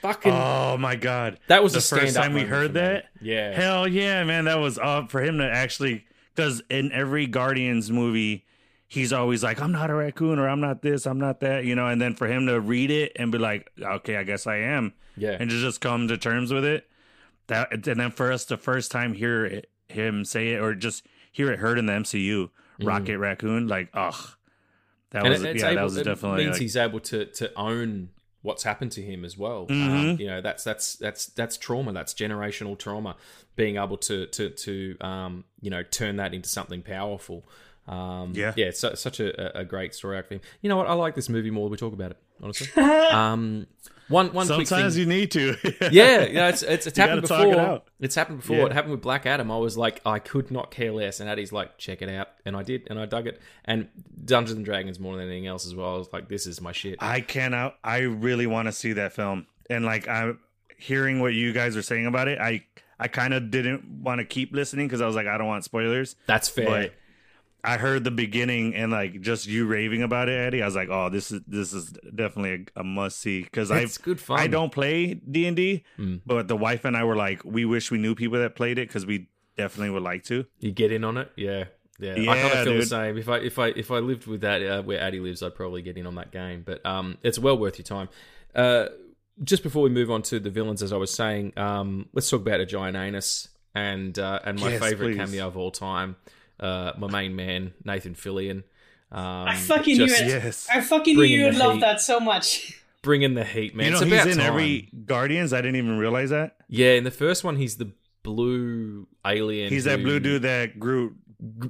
S1: fucking
S3: Oh my god,
S1: that was
S3: the first time we heard
S1: for me.
S3: that.
S1: yeah
S3: Hell yeah, man! That was up for him to actually because in every Guardians movie, he's always like, "I'm not a raccoon" or "I'm not this, I'm not that," you know. And then for him to read it and be like, "Okay, I guess I am,"
S1: yeah
S3: and to just come to terms with it. That and then for us, the first time hear it, him say it or just hear it heard in the MCU, Rocket Raccoon, like, ugh, that
S1: and
S3: was
S1: it,
S3: yeah,
S1: able,
S3: that was
S1: it
S3: definitely
S1: means
S3: like,
S1: he's able to to own what's happened to him as well. Um,
S3: Mhm.
S1: you know, that's that's that's that's trauma. That's generational trauma. Being able to to to um, you know turn that into something powerful. Um,
S3: Yeah.
S1: yeah, it's su- such a, a great story arc for him. You know what? I like this movie more. We talk about it honestly. um, one one quick
S3: sometimes you need to.
S1: yeah, yeah, it's it's, it's happened before.
S3: it.
S1: It's happened before.
S3: Yeah.
S1: It happened with Black Adam. I was like, I could not care less, and Addie's like, check it out, and I did, and I dug it. And Dungeons and Dragons more than anything else as well. I was like, this is my shit.
S3: I cannot. I really want to see that film, and like I'm hearing what you guys are saying about it. I I kind of didn't want to keep listening because I was like, I don't want spoilers.
S1: That's fair.
S3: But I heard the beginning and like just you raving about it, Eddie. I was like, oh, this is this is definitely a, a must see because I
S1: good fun.
S3: I don't play D and D,
S1: Mm.
S3: but the wife and I were like, we wish we knew people that played it because we definitely would like to.
S1: You get in on it, yeah, yeah. I kind of feel the same. If I if I if I lived with that uh, where Addie lives, I'd probably get in on that game. But um, it's well worth your time. Uh, just before we move on to the villains, as I was saying, um, let's talk about a giant anus and uh, and my
S3: Yes,
S1: favorite
S3: please.
S1: cameo of all time, uh, my main man Nathan Fillion. Um,
S4: I fucking knew it.
S3: Yes,
S4: I fucking knew you would love
S1: heat.
S4: that so much.
S1: bringing the heat, man.
S3: you know
S1: it's
S3: he's
S1: about
S3: in
S1: time.
S3: every Guardians. I didn't even realize that
S1: Yeah, in the first one, he's the blue alien.
S3: he's that blue dude that Groot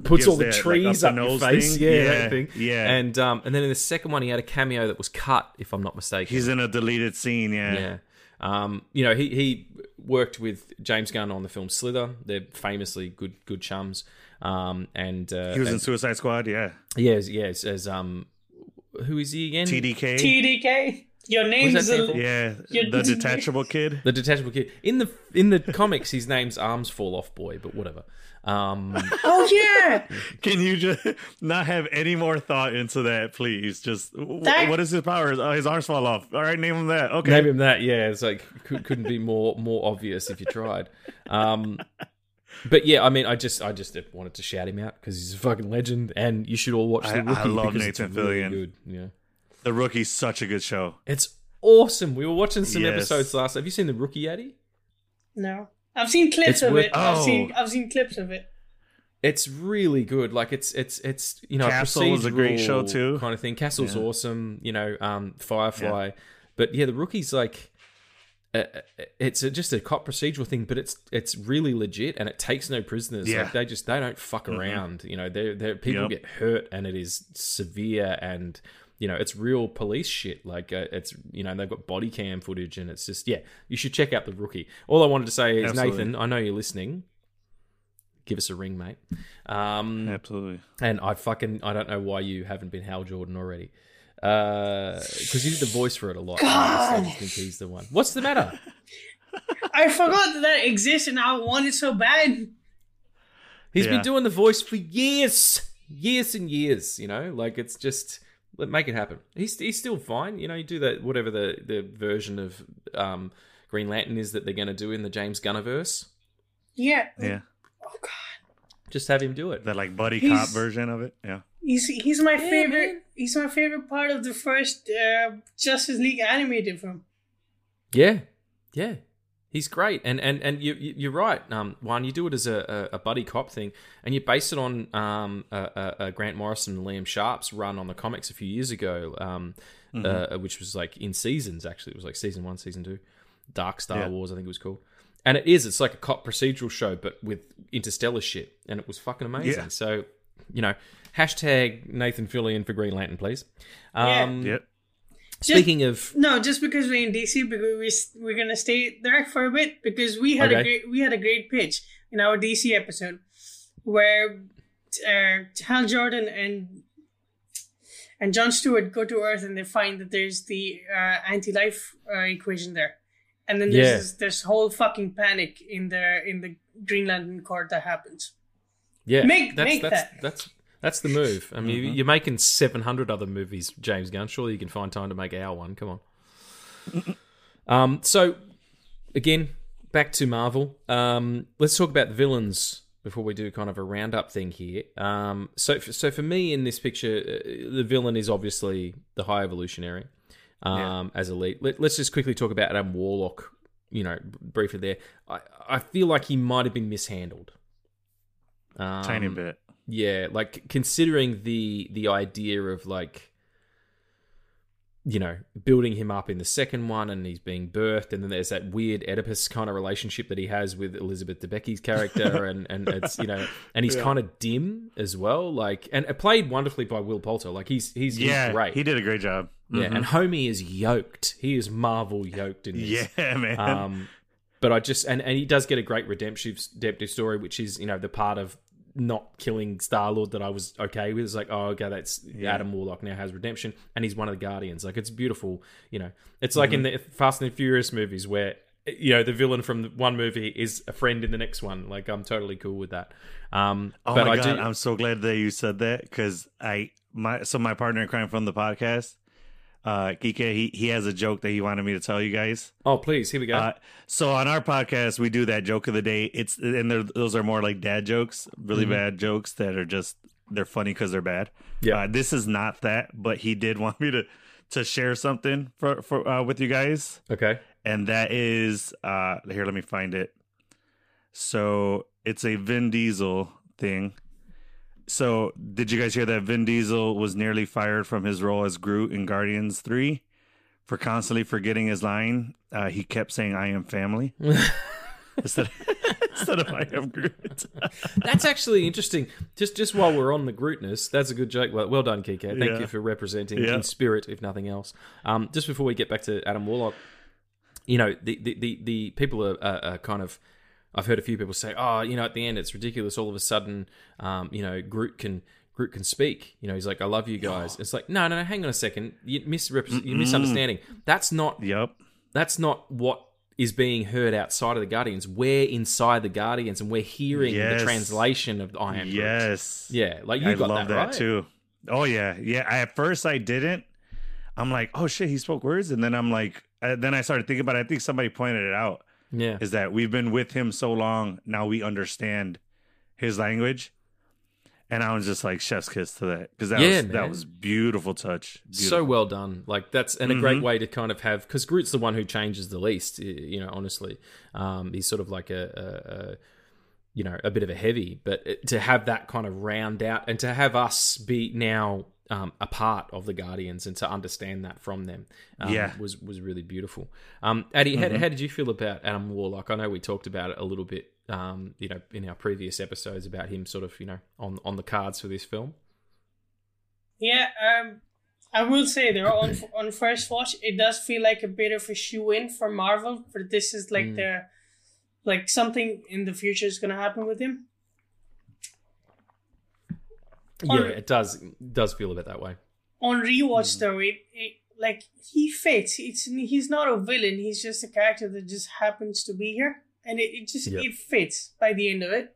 S1: puts
S3: gives
S1: all the
S3: that, like,
S1: trees
S3: up
S1: up,
S3: the
S1: your face.
S3: thing.
S1: Yeah,
S3: Yeah,
S1: thing.
S3: yeah.
S1: And um, and then in the second one, he had a cameo that was cut, if I'm not mistaken.
S3: He's in a deleted scene. Yeah.
S1: yeah. Um, you know, he he worked with James Gunn on the film Slither. They're famously good good chums. Um, and uh,
S3: He was in Suicide Squad. Yeah.
S1: yes, yes, as um, who is he again?
S3: TDK.
S4: TDK. Your name's
S1: that
S4: a,
S3: yeah.
S4: You're-
S3: The detachable kid.
S1: The detachable kid in the in the comics. His name's Arms Fall Off Boy, but whatever. Um,
S4: Oh yeah.
S3: Can you just not have any more thought into that, please? Just
S4: That-
S3: what is his powers? Oh, his arms fall off. All right, name him that. Okay.
S1: Name him that, yeah. It's like could, couldn't be more more obvious if you tried. Um, but yeah, I mean, I just I just wanted to shout him out because he's a fucking legend, and you should all watch
S3: I-
S1: the
S3: I
S1: rookie
S3: love
S1: because
S3: Nathan
S1: it's really
S3: Fillion.
S1: good. Yeah,
S3: The Rookie's such a good show.
S1: it's awesome. We were watching some
S3: Yes.
S1: episodes last. Have you seen the rookie, Addy?
S4: No. I've seen clips
S1: It's
S4: of
S1: worth-
S4: it. I've
S3: Oh.
S4: seen I've seen clips of it.
S1: It's really good. Like it's it's it's you know
S3: Castle is a great show, too.
S1: kind of thing. Castle's
S3: Yeah.
S1: awesome. You know, um, Firefly, but yeah, the rookie's like it's a, just a cop procedural thing, but it's it's really legit and it takes no prisoners.
S3: Yeah.
S1: Like they just they don't fuck around. You know, they're, they're people
S3: Yep.
S1: get hurt and it is severe and you know it's real police shit. Like uh, it's you know they've got body cam footage and it's just yeah. You should check out the rookie. All I wanted to say is
S3: Absolutely.
S1: Nathan, I know you're listening. Give us a ring, mate. Um,
S3: Absolutely.
S1: and I fucking I don't know why you haven't been Hal Jordan already. Because you did the voice for it a lot. and I just- think he's the one. What's the matter?
S4: I forgot that that exists and I want it so bad.
S1: He's
S3: Yeah.
S1: been doing the voice for years, years and years. You know, like it's just let make it happen. He's he's still fine. You know, you do that whatever the the version of um, Green Lantern is that they're going to do in the James Gunniverse.
S4: Yeah.
S3: Yeah.
S4: Oh god.
S1: Just have him do it.
S3: That like buddy
S4: He's-
S3: cop version of it. Yeah.
S4: He's he's my
S1: Yeah,
S4: favorite.
S1: man.
S4: He's my favorite part of the first uh, Justice League animated film.
S1: Yeah, yeah, he's great, and and and you, you you're right. Um, one, you do it as a, a, a buddy cop thing, and you base it on um a, a, a Grant Morrison and Liam Sharp's run on the comics a few years ago, um, uh, which was like in seasons. Actually, it was like season one, season two, Dark Star
S3: Yeah.
S1: Wars, I think it was called. And it is. It's like a cop procedural show, but with interstellar shit, and it was fucking amazing.
S3: Yeah.
S1: So, you know, hashtag Nathan Fillion for Green Lantern, please.
S4: Yeah.
S1: Um,
S3: Yep.
S1: Speaking of,
S4: No, just because we're in DC, because we we're gonna stay there for a bit because we had a great we had a great pitch in our DC episode where uh, Hal Jordan and and John Stewart go to Earth and they find that there's the uh, anti-life uh, equation there, and then there's
S1: Yeah.
S4: this, this whole fucking panic in the in the Green Lantern Corps that happens.
S1: Yeah,
S4: Make-
S1: that's,
S4: make
S1: that's,
S4: that.
S1: That's that's the move. I
S3: Mm-hmm.
S1: mean, you're making 700 other movies, James Gunn. Surely you can find time to make our one. Come on. um. So again, back to Marvel. Um. Let's talk about the villains before we do kind of a roundup thing here. Um. So so for me in this picture, uh, the villain is obviously the High Evolutionary. Um. As elite. Let, let's just quickly talk about Adam Warlock. You know, briefly there. I I feel like he might have been mishandled. Um,
S3: Tiny bit.
S1: yeah, like considering the the idea of like you know, building him up in the second one and he's being birthed and then there's that weird Oedipus kind of relationship that he has with Elizabeth Debicki's character and and it's, you know, and he's kind of dim as well, like and it played wonderfully by Will Poulter. Like he's he's, he's
S3: Yeah.
S1: great.
S3: He did a great job.
S1: yeah,
S3: Mhm.
S1: and Homie is yoked. He is Marvel yoked in this.
S3: Yeah, man.
S1: Um, but I just and, and he does get a great redemptive redemptive story, which is you know the part of not killing Star Lord that I was okay with. It's like oh okay, that's Adam Warlock now has redemption, and he's one of the Guardians. Like it's beautiful. You know, it's like in
S3: Mm-hmm.
S1: the Fast and the Furious movies where you know the villain from the one movie is a friend in the next one. Like I'm totally cool with that. Um,
S3: Oh
S1: but
S3: my
S1: I
S3: god,
S1: do.
S3: I'm so glad that you said that because I my so my partner in crime from the podcast, uh, Kike, he he has a joke that he wanted me to tell you guys.
S1: oh please, here we go.
S3: Uh, so on our podcast, we do that joke of the day. It's and those are more like dad jokes, really bad jokes that are just they're funny because they're bad.
S1: Yeah.
S3: uh, this is not that, but he did want me to to share something for for uh, with you guys
S1: okay.
S3: and that is uh here let me find it so it's a vin diesel thing so did you guys hear that vin diesel was nearly fired from his role as groot in guardians 3 for constantly forgetting his line uh he kept saying i am family instead, instead of i am groot
S1: That's actually interesting. Just just while we're on the Grootness, that's a good joke. Well, well done, Kike. Thank
S3: Yeah.
S1: you for representing
S3: Yeah.
S1: in spirit, if nothing else. Um, just before we get back to Adam Warlock, you know, the the the, the people are, are, are kind of. I've heard a few people say, "Oh, you know, at the end, it's ridiculous. All of a sudden, um, you know, Groot can." Groot can speak. You know, he's like, "I love you guys." It's like, no, no, no. Hang on a second. You misrepres- You're misunderstanding. That's not
S3: yep
S1: that's not what is being heard outside of the Guardians. We're inside the Guardians and we're hearing
S3: Yes.
S1: the translation of I am Groot.
S3: yes
S1: Yeah, like you
S3: I
S1: got
S3: love
S1: that,
S3: that,
S1: right?
S3: too. Oh yeah, yeah. I, at first I didn't. I'm like, oh shit, he spoke words, and then I'm like, uh, then I started thinking about. it. I think somebody pointed it out.
S1: Yeah.
S3: Is that we've been with him so long now we understand his language, and I was just like chef's kiss to that because that
S1: Yeah,
S3: was that was beautiful touch.
S1: So well done. Like that's and a great
S3: Mhm.
S1: way to kind of have because Groot's the one who changes the least. You know, honestly, um, he's sort of like a, a, a you know a bit of a heavy, but to have that kind of round out and to have us be now um, a part of the Guardians and to understand that from them um,
S3: Yeah.
S1: was was really beautiful. Um, Addy, how, how did you feel about Adam Warlock? I know we talked about it a little bit, um, you know, in our previous episodes about him sort of, you know, on on the cards for this film.
S4: Yeah, um, I will say there on on first watch, it does feel like a bit of a shoe in for Marvel. but this is like the like something in the future is gonna happen with him.
S1: Yeah,
S4: On-
S1: it does does feel a bit that way.
S4: On rewatch
S1: Hmm.
S4: though, it, it like he fits. It's he's not a villain. He's just a character that just happens to be here, and it, it just
S1: Yeah.
S4: it fits by the end of it.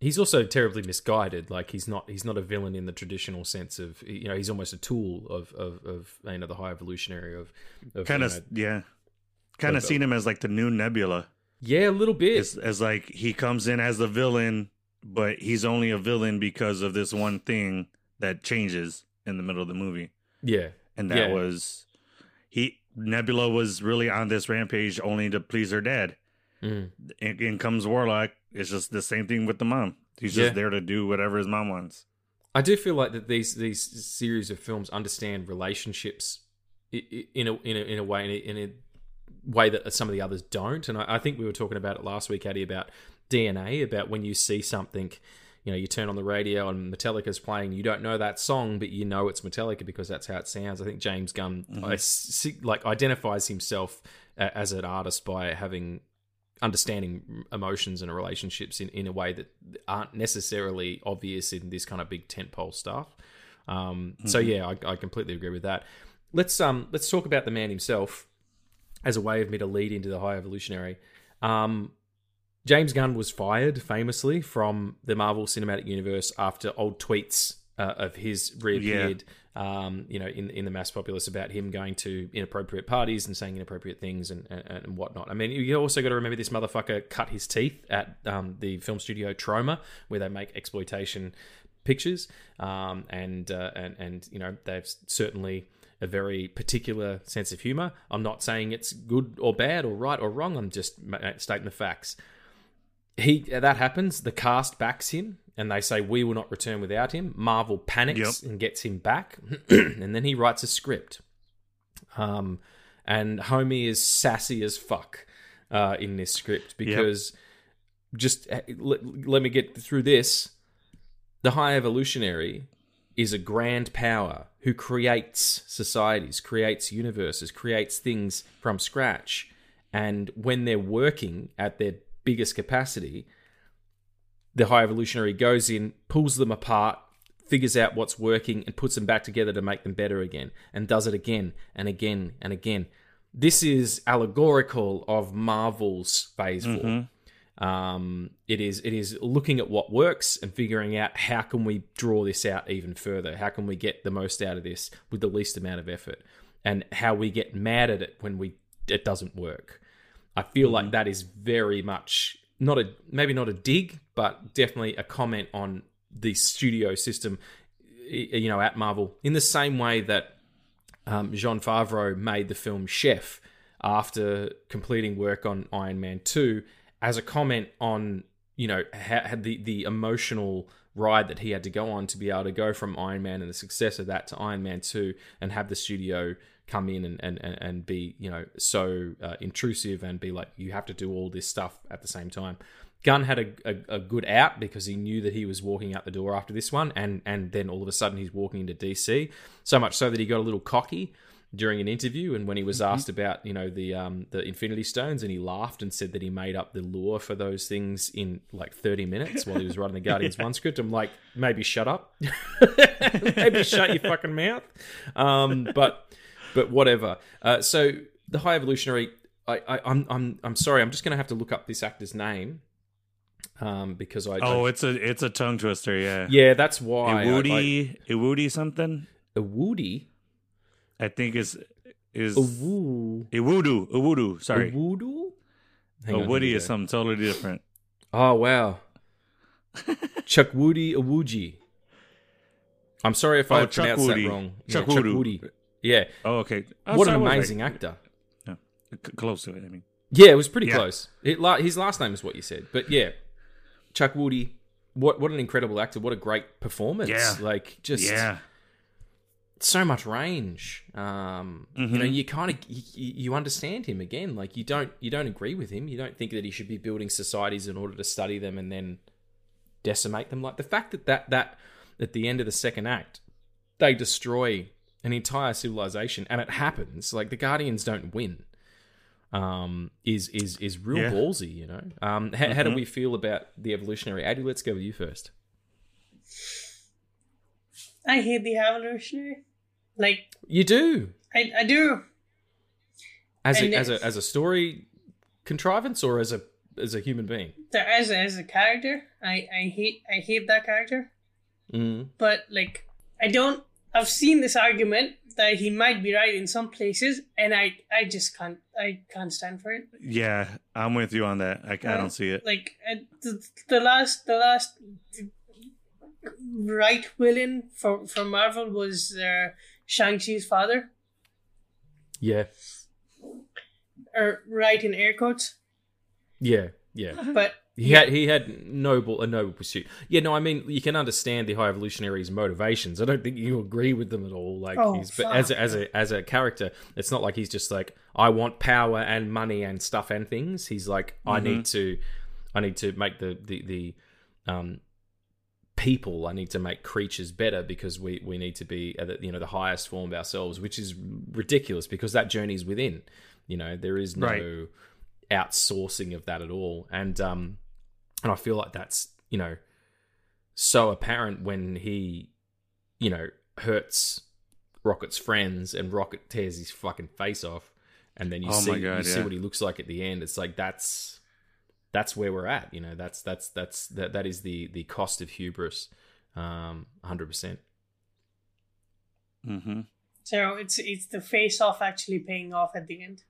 S1: He's also terribly misguided. Like he's not he's not a villain in the traditional sense of you know he's almost a tool of of, of you know the high evolutionary of, of
S3: Kind
S1: you
S3: of,
S1: know-
S3: yeah. Kind of seen him as like the new Nebula.
S1: yeah a little bit
S3: As, as like he comes in as the villain, but he's only a villain because of this one thing that changes in the middle of the movie.
S1: yeah
S3: And that
S1: Yeah.
S3: was he Nebula was really on this rampage only to please her dad.
S1: Mm.
S3: In, in comes Warlock. It's just the same thing with the mom. He's just
S1: Yeah.
S3: there to do whatever his mom wants.
S1: I do feel like that these these series of films understand relationships in a in a in a way in a, in a way that some of the others don't. And I, I think we were talking about it last week, Addy, about DNA, about when you see something, you know, you turn on the radio and Metallica's playing. You don't know that song, but you know it's Metallica because that's how it sounds. I think James Gunn see- like identifies himself as an artist by having understanding emotions and relationships in, in a way that aren't necessarily obvious in this kind of big tentpole stuff. Um, So yeah, I, I completely agree with that. Let's um let's talk about the man himself as a way of me to lead into the high evolutionary. Um, James Gunn was fired famously from the Marvel Cinematic Universe after old tweets uh, of his reappeared. Um, you know, in in the mass populace about him going to inappropriate parties and saying inappropriate things and and, and whatnot. I mean, you also got to remember this motherfucker cut his teeth at um, the film studio Troma, where they make exploitation pictures, um, and uh, and and you know they've certainly a very particular sense of humor. I'm not saying it's good or bad or right or wrong. I'm just stating the facts he that happens. The cast backs him, and they say we will not return without him. Marvel panics and gets him back, and then he writes a script. Um, and Homie is sassy as fuck uh, in this script because just uh, let, let me get through this. The High Evolutionary is a grand power who creates societies, creates universes, creates things from scratch. And when they're working at their biggest capacity, the High Evolutionary goes in, pulls them apart, figures out what's working, and puts them back together to make them better again, and does it again and again and again. This is allegorical of Marvel's Phase Four. Um, it is it is looking at what works and figuring out how can we draw this out even further. How can we get the most out of this with the least amount of effort, and how we get mad at it when we it doesn't work. I feel like that is very much not a maybe not a dig, but definitely a comment on the studio system. You know, at Marvel, in the same way that um, Jon Favreau made the film Chef after completing work on Iron Man 2 as a comment on, you know, ha- had the, the emotional ride that he had to go on to be able to go from Iron Man and the success of that to Iron Man 2 and have the studio come in and, and, and, be, you know, so uh, intrusive and be like, you have to do all this stuff at the same time. Gunn had a, a, a good out because he knew that he was walking out the door after this one, and and then all of a sudden he's walking into DC. So much so that he got a little cocky during an interview, and when he was asked about you know the um the Infinity Stones, and he laughed and said that he made up the lore for those things in like thirty minutes while he was writing the Guardians One script. I'm like, maybe shut up, maybe shut your fucking mouth. Um, but but whatever. Uh, so the High Evolutionary. I, I, I'm I'm I'm sorry. I'm just going to have to look up this actor's name um, because I
S3: Oh, it's a it's a tongue twister. Yeah.
S1: yeah, that's why I-
S3: Iwudi, Iwudi something.
S1: I, a Woody,
S3: I think is is
S1: woo,
S3: Iwudu. Iwudu. Sorry.
S1: woodoo. Hang
S3: A
S1: on, here
S3: Woody
S1: we
S3: is something totally different.
S1: Oh wow, Chuck Woody Awuji. I'm sorry if I
S3: Oh, Chuck
S1: pronounced that wrong.
S3: Chuck
S1: yeah,
S3: Woody.
S1: Woody. Yeah,
S3: Oh, okay. Oh,
S1: what
S3: so
S1: an amazing actor.
S3: C- close to it. I mean,
S1: Yeah, it was pretty
S3: Yeah.
S1: close. It, his last name is what you said, but yeah, Chuck Woody. What what an incredible actor! What a great performance!
S3: Yeah.
S1: like just
S3: yeah.
S1: so much range. Um, You know, you kind of you, you understand him again. Like you don't you don't agree with him. You don't think that he should be building societies in order to study them and then decimate them. Like the fact that that that at the end of the second act they destroy an entire civilization and it happens. Like the Guardians don't win. Um, is is is real
S3: Yeah.
S1: ballsy. You know. Um, how, how do
S3: Mhm.
S1: we feel about the evolutionary? Addy, let's go with you first.
S4: I hate the evolutionary. Like
S1: You do.
S4: I, I do.
S1: as
S4: And
S1: a, as a as a story contrivance or as a as a human being.
S4: As a, as a character, I, I hate I hate that character.
S1: Mm.
S4: But like I don't. I've seen this argument that he might be right in some places, and I I just can't I can't stand for it.
S3: Yeah, I'm with you on that. I, I don't see it.
S4: Like uh, the, the last the last right villain for for Marvel was uh, Shang Chi's father,
S1: Yeah,
S4: or right in air quotes.
S1: yeah, yeah.
S4: But
S1: He had he had noble a noble pursuit. Yeah, no, I mean you can understand the High Evolutionary's motivations. I don't think you agree with them at all. Like
S4: Oh,
S1: he's but as a, as a as a character, it's not like he's just like I want power and money and stuff and things. He's like I need to I need to make the the the um people i need to make creatures better because we we need to be at the, you know the highest form of ourselves which is ridiculous because that journey is within you know there is no
S3: Right.
S1: Outsourcing of that at all. And um and i feel like that's you know so apparent when he you know hurts rocket's friends and rocket tears his fucking face off. And then you
S3: Oh
S1: see
S3: God,
S1: you see what he looks like at the end. It's like that's that's where we're at you know that's that's that's that that is the the cost of hubris um 100%
S3: hmm
S4: so it's it's the face off actually paying off at the end.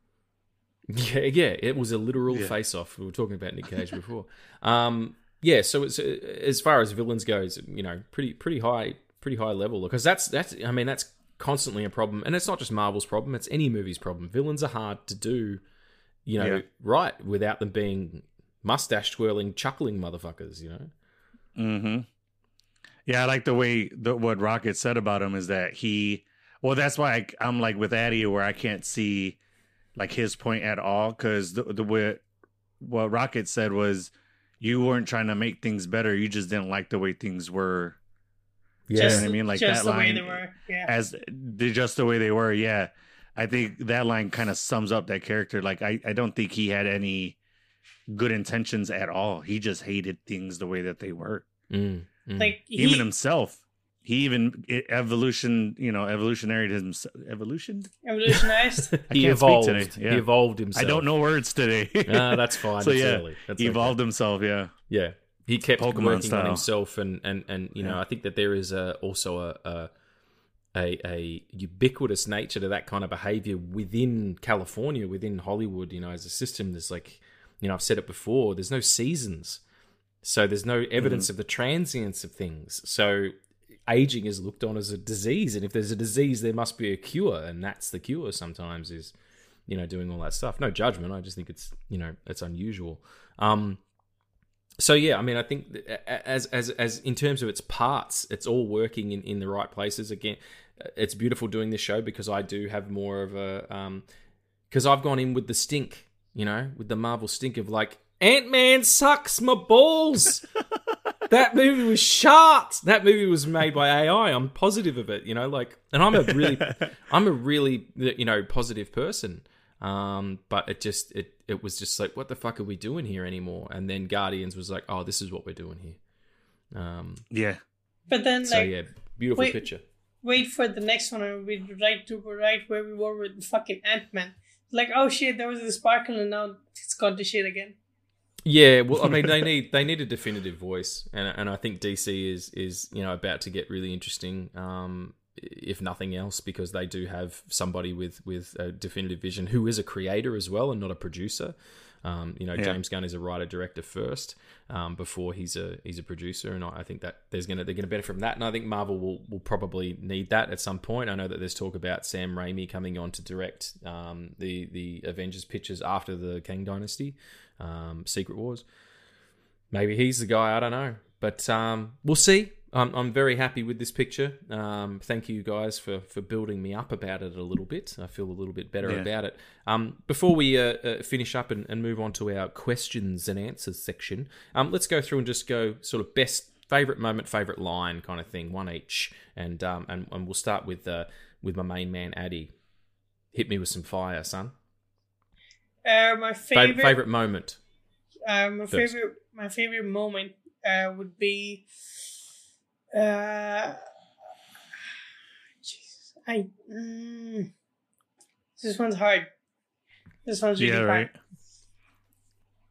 S1: Yeah yeah it was a literal
S3: Yeah.
S1: face off we were talking about nick cage before um yeah so it's uh, as far as villains goes you know pretty pretty high pretty high level because that's that's i mean that's constantly a problem and it's not just marvel's problem it's any movie's problem villains are hard to do you know
S3: Yeah.
S1: right without them being mustache twirling chuckling motherfuckers you know
S3: hmm Yeah, I like the way the, what Rocket said about him is that he. Well, that's why I, I'm like with Addy, where I can't see like his point at all because the the way what Rocket said was you weren't trying to make things better, you just didn't like the way things were
S1: yeah
S4: just,
S3: what I mean? Like
S4: just
S3: that
S4: the way
S3: line-
S4: they were. Yeah.
S3: as they just the way they were. Yeah, I think that line kind of sums up that character. Like I, I don't think he had any good intentions at all. He just hated things the way that they were.
S1: Mm, mm.
S4: like he,
S3: even himself he even it, evolution you know evolutionary himself evolution
S4: evolutionized.
S1: He evolved
S3: today. Yeah.
S1: he evolved himself
S3: i don't know words today
S1: Ah, that's fine
S3: So,
S1: it's
S3: yeah.
S1: That's
S3: he
S1: okay.
S3: evolved himself yeah
S1: Yeah, he kept
S3: Pokemon
S1: working
S3: style.
S1: on himself, and and and you know, I think that there is a also a, a a a ubiquitous nature to that kind of behavior within California, within Hollywood. You know, as a system, there's like, you know, I've said it before. There's no seasons, so there's no evidence
S3: Mm-hmm.
S1: of the transience of things. So aging is looked on as a disease, and if there's a disease, there must be a cure, and that's the cure. Sometimes is you know doing all that stuff. No judgment. I just think it's you know it's unusual. Um, so yeah, I mean, I think as as as in terms of its parts, it's all working in in the right places. Again, it's beautiful doing this show because I do have more of a um because I've gone in with the stink, you know, with the Marvel stink of like Ant Man sucks my balls. that movie was shot. That movie was made by AI. I'm positive of it, you know, like, and I'm a really, I'm a really, you know, positive person. Um, but it just, it, it was just like, what the fuck are we doing here anymore? And then Guardians was like, oh, this is what we're doing here. Um,
S3: yeah
S4: but then
S1: so
S4: like
S1: yeah, beautiful
S4: wait.
S1: picture.
S4: wait for the next one and we right to right where we were with fucking Ant Man. Like oh shit, there was a sparkle and now it's gone to shit again.
S1: Yeah, well, I mean, they need they need a definitive voice, and and I think DC is is you know about to get really interesting, um, if nothing else, because they do have somebody with with a definitive vision who is a creator as well and not a producer. Um, you know,
S3: Yeah.
S1: James Gunn is a writer director first, um, before he's a he's a producer, and I think that there's gonna they're gonna benefit from that, and I think Marvel will will probably need that at some point. I know that there's talk about Sam Raimi coming on to direct um, the the Avengers pictures after the Kang Dynasty, um, Secret Wars. Maybe he's the guy. I don't know, but um, we'll see. I'm, I'm very happy with this picture. Um, thank you guys for, for building me up about it a little bit. I feel a little bit better
S3: Yeah.
S1: about it. Um, before we uh, uh, finish up and, and move on to our questions and answers section, um, let's go through and just go sort of best favorite moment, favorite line kind of thing, one each, and um, and, and we'll start with uh, with my main man Addy. Hit me with some fire, son.
S4: Uh, my
S1: Fa-
S4: favorite,
S1: favorite moment.
S4: uh, my
S1: First.
S4: favorite, my favorite moment uh, would be, uh, Jesus, I, mm, this one's hard. This one's really
S3: Yeah,
S4: hard.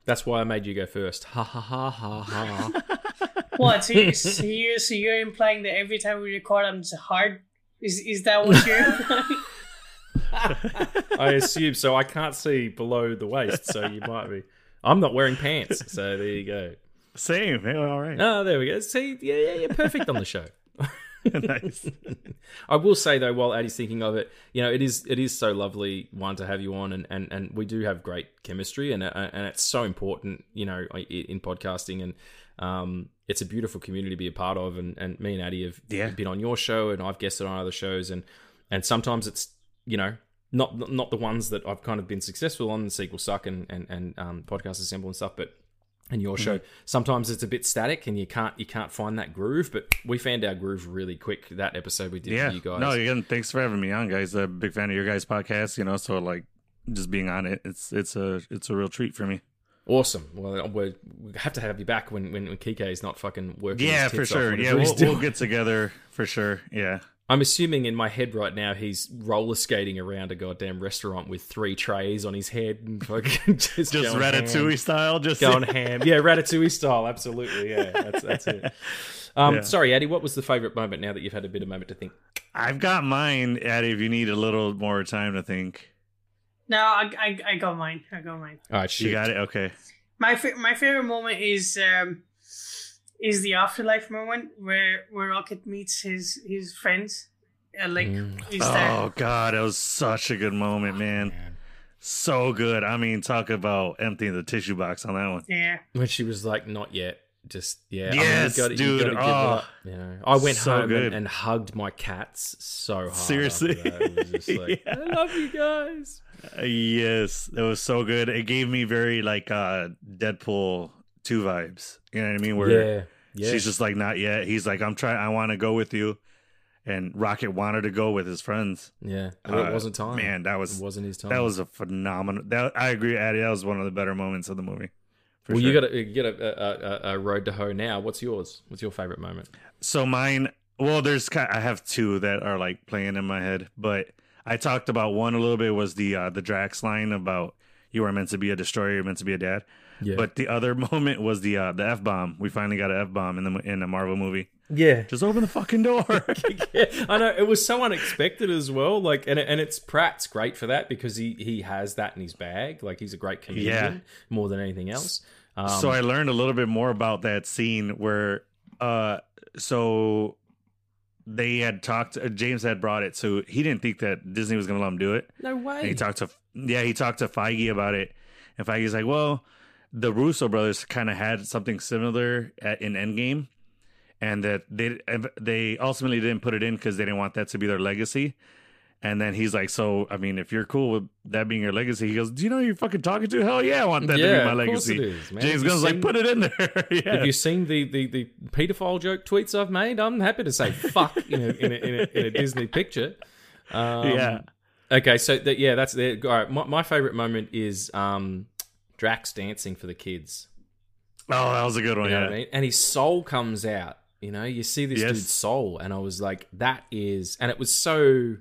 S1: That's why I made you go first. Ha ha ha ha ha.
S4: What? So, you, so, you, so you're implying that every time we record, I'm just hard? Is is that what you're implying?
S1: I assume so. I can't see below the waist, so you might be. I'm not wearing pants, so there you go.
S3: Same. All right.
S1: Oh, there we go. See, yeah, yeah, you're perfect on the show.
S3: nice.
S1: I will say though, while Addie's thinking of it, you know, it is it is so lovely Juan to have you on, and and, and we do have great chemistry, and uh, and it's so important, you know, in podcasting, and um, it's a beautiful community to be a part of, and, and me and Addie have
S3: Yeah.
S1: been on your show, and I've guested on other shows, and and sometimes it's you know not not the ones that I've kind of been successful on, the sequel suck and and and um, podcast assemble and stuff, but and your show sometimes it's a bit static and you can't you can't find that groove but we found our groove really quick that episode we did
S3: Yeah.
S1: for you guys
S3: No, again, thanks for having me on, guys. A big fan of your guys' podcast. You know, so like just being on it, it's it's a it's a real treat for me.
S1: awesome well we're, we have to have you back when when, when Kike is not fucking working
S3: Yeah, for sure. Yeah, we'll, we'll get together for sure. Yeah.
S1: I'm assuming in my head right now he's roller skating around a goddamn restaurant with three trays on his head and fucking just,
S3: Just
S1: going
S3: Ratatouille
S1: ham.
S3: style. Just
S1: going ham yeah Ratatouille style absolutely yeah that's that's it um
S3: Yeah.
S1: sorry Addy what was the favorite moment now that you've had a bit of moment to think
S3: I've got mine, Addie. If you need a little more time to think,
S4: no, I, I, I got mine. I got mine.
S1: all right shoot.
S3: you got it. Okay.
S4: My my favorite moment is um is the afterlife moment where where Rocket meets his his friends. Uh, like
S1: Mm.
S4: is that
S3: Oh God, it was such a good moment, man. So good. I mean, talk about emptying the tissue box on that one.
S4: yeah.
S1: when she was like, "Not yet." Just yeah, I mean,
S3: Yes,
S1: you gotta,
S3: dude.
S1: You gotta give
S3: Oh,
S1: you know, I went
S3: so
S1: home and,
S3: good.
S1: and hugged my cats so hard.
S3: Seriously?
S1: after that. it was just like,
S3: Yeah.
S1: I love you guys.
S3: Uh, yes, it was so good. It gave me very like uh Deadpool two vibes. You know what I mean? Where
S1: Yeah, yeah.
S3: she's just like, not yet. He's like, I'm trying. I want to go with you. And Rocket wanted to go with his friends.
S1: yeah. Well, it
S3: Uh,
S1: wasn't time.
S3: Man, that
S1: it
S3: was
S1: wasn't his time.
S3: that was a phenomenal. That I agree, Addy. That was one of the better moments of the movie.
S1: Well,
S3: sure.
S1: you got to get a, a, a, a road to hoe now. What's yours? What's your favorite moment?
S3: So mine, well, there's I have two that are like playing in my head, but I talked about one a little bit was the uh, the Drax line about you are meant to be a destroyer, you're meant to be a dad.
S1: Yeah,
S3: But the other moment was the uh, the f bomb. We finally got an f bomb in the in the Marvel movie.
S1: yeah.
S3: Just open the fucking door.
S1: yeah, I know it was so unexpected as well. Like, and and it's Pratt's great for that because he he has that in his bag. Like, he's a great comedian
S3: Yeah.
S1: more than anything else. Um,
S3: so I learned a little bit more about that scene where uh so they had talked uh, James had brought it so he didn't think that Disney was going to let him do it.
S1: no
S3: And
S1: way.
S3: he talked to yeah, he talked to Feige about it, and Feige's like, "Well, the Russo brothers kind of had something similar at, in Endgame, and that they they ultimately didn't put it in because they didn't want that to be their legacy." And then he's like, "So, I mean, if you're cool with that being your legacy," he goes, "Do you know who you're fucking talking to? Hell yeah, I want that
S1: yeah,
S3: to be my legacy."
S1: it is, man.
S3: James Gunn's like, "Put it in there." yeah.
S1: Have you seen the, the, the pedophile joke tweets I've made? I'm happy to say fuck in a, in a, in a, in a Disney picture. Um,
S3: Yeah.
S1: Okay, so that yeah, that's the all right. My, my favorite moment is um, Drax dancing for the kids.
S3: oh, that was a good
S1: You
S3: one.
S1: know
S3: yeah.
S1: I mean? And his soul comes out. You know, you see this
S3: Yes.
S1: dude's soul, and I was like, that is, and it was so,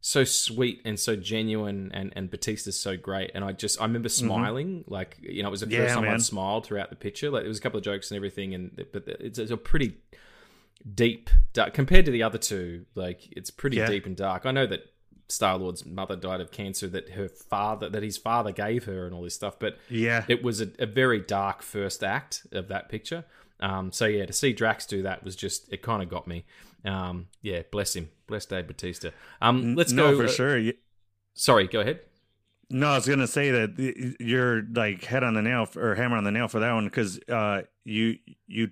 S1: so sweet and so genuine, and and Bautista's so great, and I just I remember smiling, like you know, it was the first
S3: Mm-hmm. Yeah,
S1: time I smiled throughout the picture. Like there was a couple of jokes and everything, and but it's, it's a pretty deep dark, compared to the other two. Like it's pretty
S3: Yeah.
S1: deep and dark. I know that. Star Lord's mother died of cancer that her father that his father gave her and all this stuff, but
S3: Yeah.
S1: it was a, a very dark first act of that picture. Um, so yeah, to see Drax do that was just it kind of got me. Um, yeah, bless him, bless Dave Bautista. Um, let's
S3: no,
S1: go
S3: for
S1: uh,
S3: sure. You-
S1: Sorry, go ahead.
S3: No, I was gonna say that you're like head on the nail or hammer on the nail for that one because uh, you you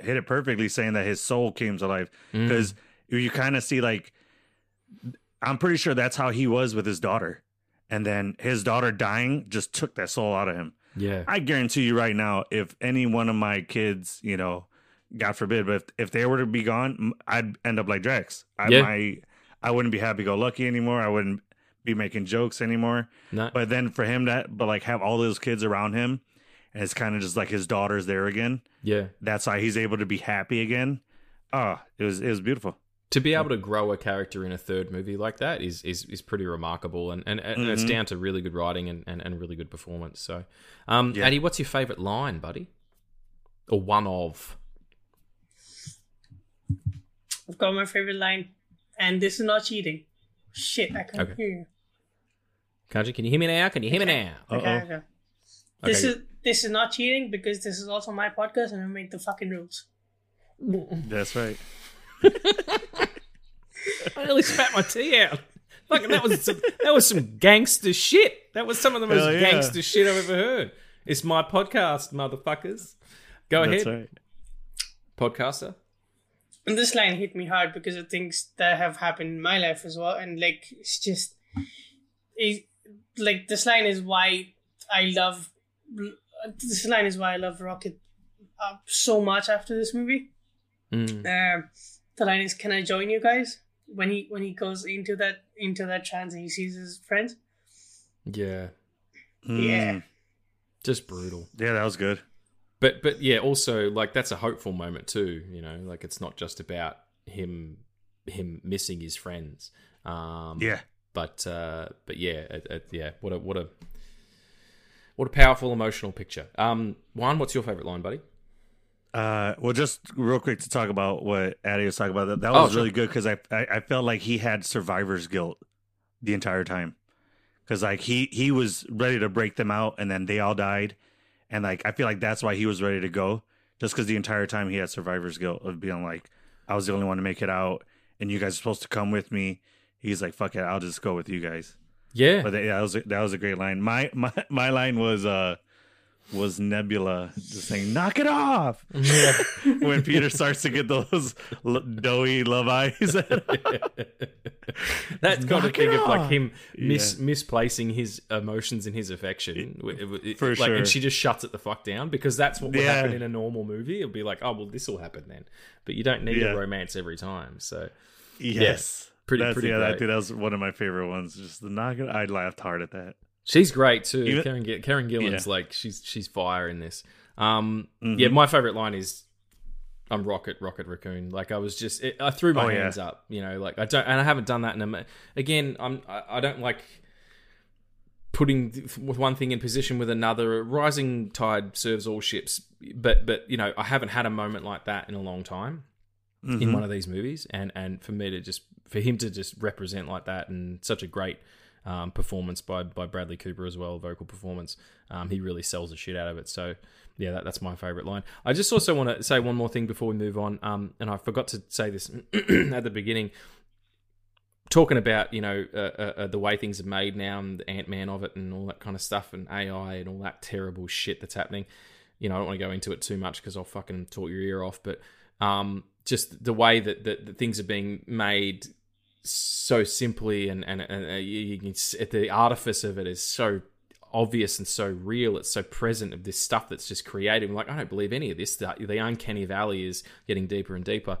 S3: hit it perfectly, saying that his soul came to life
S1: Mm.
S3: because you kind of see like I'm pretty sure that's how he was with his daughter, and then his daughter dying just took that soul out of him.
S1: yeah,
S3: I guarantee you right now, if any one of my kids, you know, God forbid, but if, if they were to be gone, I'd end up like Drax. I
S1: Yeah.
S3: my, I wouldn't be happy go lucky anymore. I wouldn't be making jokes anymore.
S1: no,
S3: But then for him that, but like have all those kids around him, and it's kind of just like his daughter's there again.
S1: yeah.
S3: That's why he's able to be happy again. Ah, it was it was beautiful.
S1: To be able to grow a character in a third movie like that is is, is pretty remarkable and, and, and it's
S3: Mhm.
S1: down to really good writing and, and, and really good performance so um
S3: Yeah.
S1: Addy what's your favorite line buddy or one of
S4: I've got my favorite line, and this is not cheating. Shit, I can't
S1: Okay.
S4: hear you.
S1: Kanji can you hear me now can you hear me now
S4: Okay, okay. This
S1: Okay.
S4: is this is not cheating because this is also my podcast and I make the fucking rules.
S3: That's right.
S1: I nearly spat my tea out fucking that was some, that was some gangster shit that was some of the most
S3: yeah.
S1: gangster shit I've ever heard it's my podcast motherfuckers go
S3: That's
S1: ahead
S3: right.
S1: podcaster
S4: And this line hit me hard because of things that have happened in my life as well. And like, it's just, it, like, this line is why I love, this line is why I love Rocket uh, so much after this movie.
S1: Mm.
S4: Um, the line is, "Can I join you guys?" When he when he goes into that into that trance and he sees his friends.
S1: yeah
S4: Yeah.
S3: Mm.
S1: just brutal
S3: Yeah, that was good.
S1: but but yeah also like that's a hopeful moment too you know like it's not just about him him missing his friends um
S3: Yeah.
S1: but uh but yeah it, it, yeah what a what a what a powerful emotional picture um Juan what's your favorite line buddy
S3: Uh, well, just real quick to talk about what Addy was talking about. That, that
S1: Oh,
S3: was
S1: sure.
S3: really good because I, I I felt like he had survivor's guilt the entire time. Because like he he was ready to break them out, and then they all died, and like I feel like that's why he was ready to go. Just because the entire time he had survivor's guilt of being like, I was the only one to make it out, and you guys are supposed to come with me. He's like, fuck it, I'll just go with you guys.
S1: yeah
S3: But yeah, that was a, that was a great line. My my my line was uh was Nebula just saying "knock it off" when Peter starts to get those l- doughy love eyes.
S1: That's got to
S3: Knock it
S1: think of like him mis-
S3: Yeah.
S1: misplacing his emotions and his affection. It- it-
S3: For
S1: like,
S3: sure.
S1: And she just shuts it the fuck down because that's what would
S3: Yeah.
S1: happen in a normal movie. It'll be like, oh well, this will happen then. But you don't need
S3: Yeah.
S1: a romance every time. So
S3: yes,
S1: pretty-
S3: That's,
S1: pretty
S3: yeah. I
S1: great.
S3: think that was one of my favorite ones. Just the knock it. I laughed hard at that.
S1: She's great too.
S3: Even-
S1: Karen Karen Gillan's
S3: Yeah.
S1: like she's she's fire in this. Um,
S3: Mhm.
S1: yeah, my favorite line is. I'm Rocket, Rocket Raccoon. Like I was just, it, I threw my
S3: Oh, yeah.
S1: hands up, you know. Like I don't, and I haven't done that in a. Again, I'm, I, I don't like putting th- with one thing in position with another. Rising tide serves all ships, but but you know, I haven't had a moment like that in a long time in
S3: Mhm.
S1: one of these movies, and and for me to just for him to just represent like that and such a great um, performance by by Bradley Cooper as well, vocal performance. Um, he really sells the shit out of it. So yeah, that, that's my favorite line. I just also want to say one more thing before we move on, um, and I forgot to say this at the beginning. Talking about you know uh, uh, uh, the way things are made now and the Ant Man of it and all that kind of stuff and AI and all that terrible shit that's happening. You know, I don't want to go into it too much because I'll fucking talk your ear off. But um, just the way that, that, that things are being made so simply and and, and uh, you, can the artifice of it is so obvious and so real it's so present of this stuff that's just created. I'm like i don't believe any of this. The, the uncanny valley is getting deeper and deeper.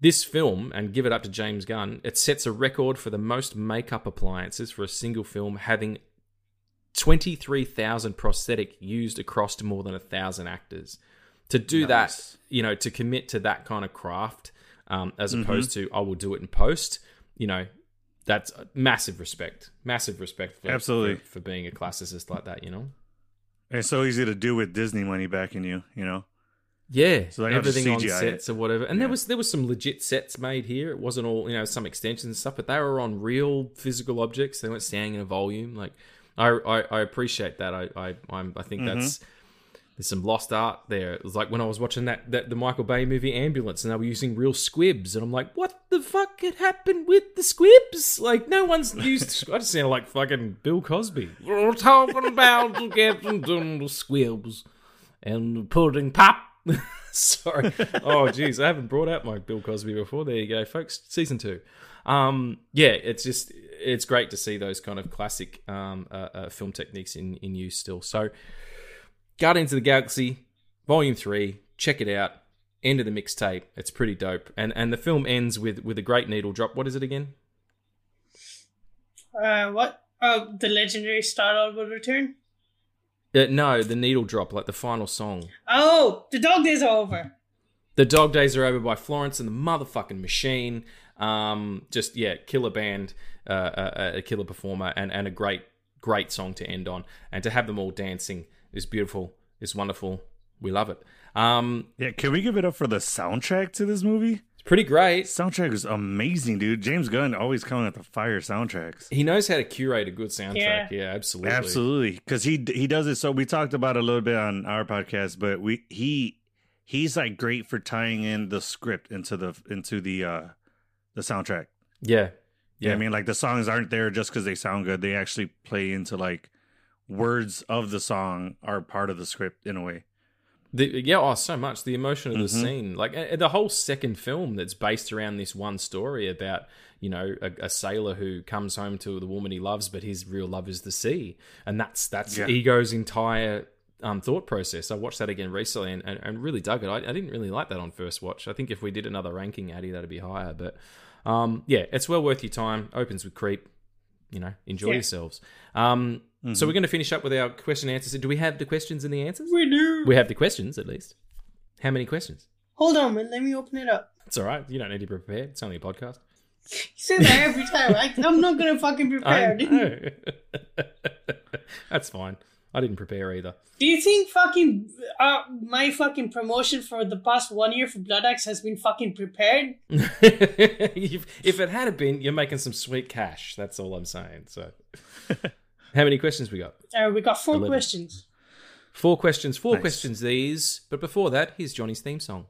S1: This film and give it up to james gunn it sets a record for the most makeup appliances for a single film having 23000 prosthetic used across more than a thousand actors. To do that you know to commit to that kind of craft um, as opposed to i will do it in post you know that's massive respect massive respect for,
S3: Absolutely.
S1: for, for being a classicist like that you know
S3: It's so easy to do with Disney money backing you. You know.
S1: yeah
S3: So
S1: everything on sets
S3: it.
S1: or whatever and there was there was some legit sets made here it wasn't all you know some extensions and stuff but they were on real physical objects they weren't standing in a volume like i i, I appreciate that i i I'm, i think
S3: Mm-hmm.
S1: that's there's some lost art there. It was like when I was watching that, that the Michael Bay movie Ambulance, and they were using real squibs, and I'm like, what the fuck had happened with the squibs? Like no one's used. I just sounded like fucking Bill Cosby. We're talking about getting the squibs and pudding pop. Sorry. Oh, jeez, I haven't brought out my Bill Cosby before. There you go, folks. Season two. Um, yeah, it's just it's great to see those kind of classic um, uh, uh, film techniques in in use still. So, Guardians of the Galaxy, Volume Three. Check it out. End of the mixtape. It's pretty dope. And and the film ends with with a great needle drop. What is it again?
S4: Uh, what? Oh, the legendary Star Lord will return.
S1: Uh, no, the needle drop, like the final song.
S4: Oh, the dog days are over.
S1: The Dog Days Are Over by Florence and the motherfucking Machine. Um, just yeah, killer band, uh, a, a killer performer, and and a great great song to end on, and to have them all dancing is beautiful. It's wonderful. We love it. Um,
S3: Yeah, can we give it up for the soundtrack to this movie?
S1: it's pretty great.
S3: Soundtrack is amazing, dude. James Gunn always coming at the fire soundtracks.
S1: He knows how to curate a good soundtrack. Yeah,
S4: Yeah.
S1: absolutely.
S3: Absolutely, because he he does it. So we talked about it a little bit on our podcast, but we he he's like great for tying in the script into the into the uh the soundtrack.
S1: Yeah.
S3: Yeah, I mean, like the songs aren't there just because they sound good. They actually play into like words of the song are part of the script in a way.
S1: The, yeah, oh, so much the emotion of the
S3: Mhm.
S1: scene, like uh, the whole second film that's based around this one story about you know a, a sailor who comes home to the woman he loves, but his real love is the sea, and that's that's
S3: Yeah.
S1: Ego's entire um, thought process. I watched that again recently and, and, and really dug it. I, I didn't really like that on first watch. I think if we did another ranking, Addy, that'd be higher. But um, yeah, it's well worth your time. Opens with creep. You know, enjoy
S4: Yeah.
S1: yourselves. Um,
S3: Mm-hmm.
S1: So we're going to finish up with our question and answers. Do we have the questions and the answers?
S4: We do.
S1: We have the questions at least. How many questions?
S4: Hold on, man. Let me open it up.
S1: It's all right. You don't need to prepare. It's only a podcast.
S4: You say that every time. I, I'm not gonna fucking prepare.
S1: That's fine. I didn't prepare either.
S4: Do you think fucking uh, my fucking promotion for the past one year for Blood Axe has been fucking prepared?
S1: if if it had been, you're making some sweet cash. That's all I'm saying. So, how many questions we got?
S4: Uh, we got four
S1: Eleven.
S4: questions.
S1: Four questions. Four
S3: Nice.
S1: questions. These. But before that, here's Johnny's theme song.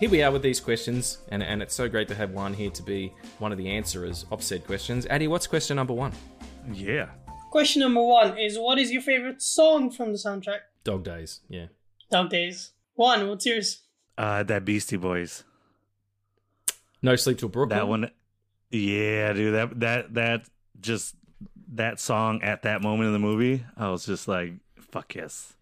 S1: Here we are with these questions, and, and it's so great to have Juan here to be one of the answerers of said questions. Addy, what's question number one?
S3: Yeah.
S4: Question number one is what is your favorite song from the soundtrack?
S1: Dog Days. Yeah.
S4: Dog Days. Juan, what's yours?
S3: Uh that Beastie Boys.
S1: No Sleep Till Brooklyn.
S3: That one Yeah, dude, that that that just that song at that moment in the movie, I was just like, fuck yes.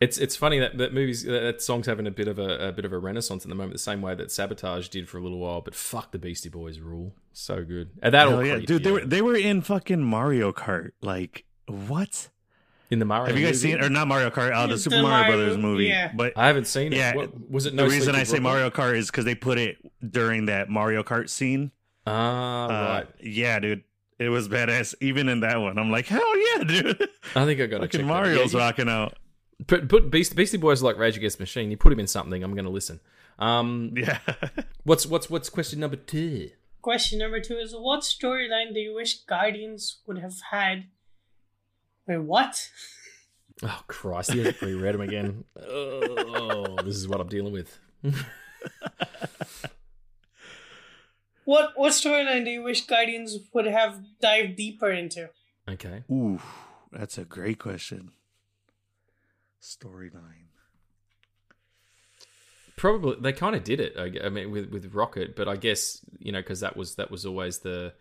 S1: It's it's funny that that movies that, that song's having a bit of a, a bit of a renaissance at the moment, the same way that Sabotage did for a little while. But fuck the Beastie Boys rule, so good. And that
S3: Hell
S1: all
S3: yeah,
S1: creep,
S3: dude, they were they were in fucking Mario Kart. Like, what?
S1: in the Mario.
S3: Have you guys
S1: movie.
S3: seen or not Mario Kart, uh, the
S4: The
S3: Super Mario,
S4: Mario-
S3: Brothers movie?
S4: yeah.
S3: But
S1: I haven't seen it.
S3: Yeah,
S1: What, was it no
S3: the reason
S1: Till
S3: I say Mario Kart is because they put it during that Mario Kart scene.
S1: Ah,
S3: Uh,
S1: right.
S3: Yeah, dude. It was badass. Even in that one, I'm like, hell yeah, dude.
S1: I think I got to check
S3: Fucking
S1: that out.
S3: Mario's
S1: Yeah,
S3: rocking out.
S1: Put put Beast, Beastie Boys like Rage Against the Machine. You put him in something, I'm going to listen. Um,
S3: Yeah.
S1: what's what's what's question number two?
S4: Question number two is what storyline do you wish Guardians would have had? Wait, what?
S1: Oh Christ, he hasn't reread them again. Oh, this is what I'm dealing with.
S4: What what storyline do you wish Guardians would have dived deeper into?
S1: Okay.
S3: Ooh, that's a great question. Storyline.
S1: Probably they kind of did it. I, I mean, with with Rocket, but I guess you know because that was that was always the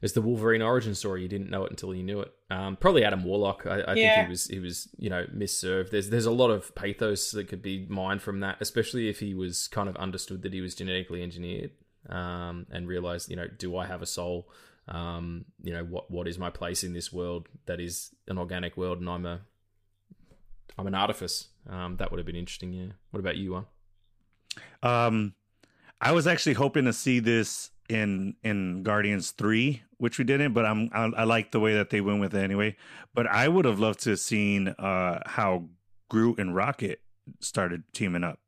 S1: it's the Wolverine origin story. You didn't know it until you knew it. Um, probably Adam Warlock. I, I
S4: Yeah.
S1: think he was he was you know misserved. There's there's a lot of pathos that could be mined from that, especially if he was kind of understood that he was genetically engineered um, and realized you know do I have a soul? Um, you know what what is my place in this world that is an organic world, and I'm a I'm an artifice. Um, that would have been interesting. Yeah. What about you, Juan?
S3: Um, I was actually hoping to see this in in Guardians three, which we didn't. But I'm I, I like the way that they went with it anyway. But I would have loved to have seen uh how Groot and Rocket started teaming up.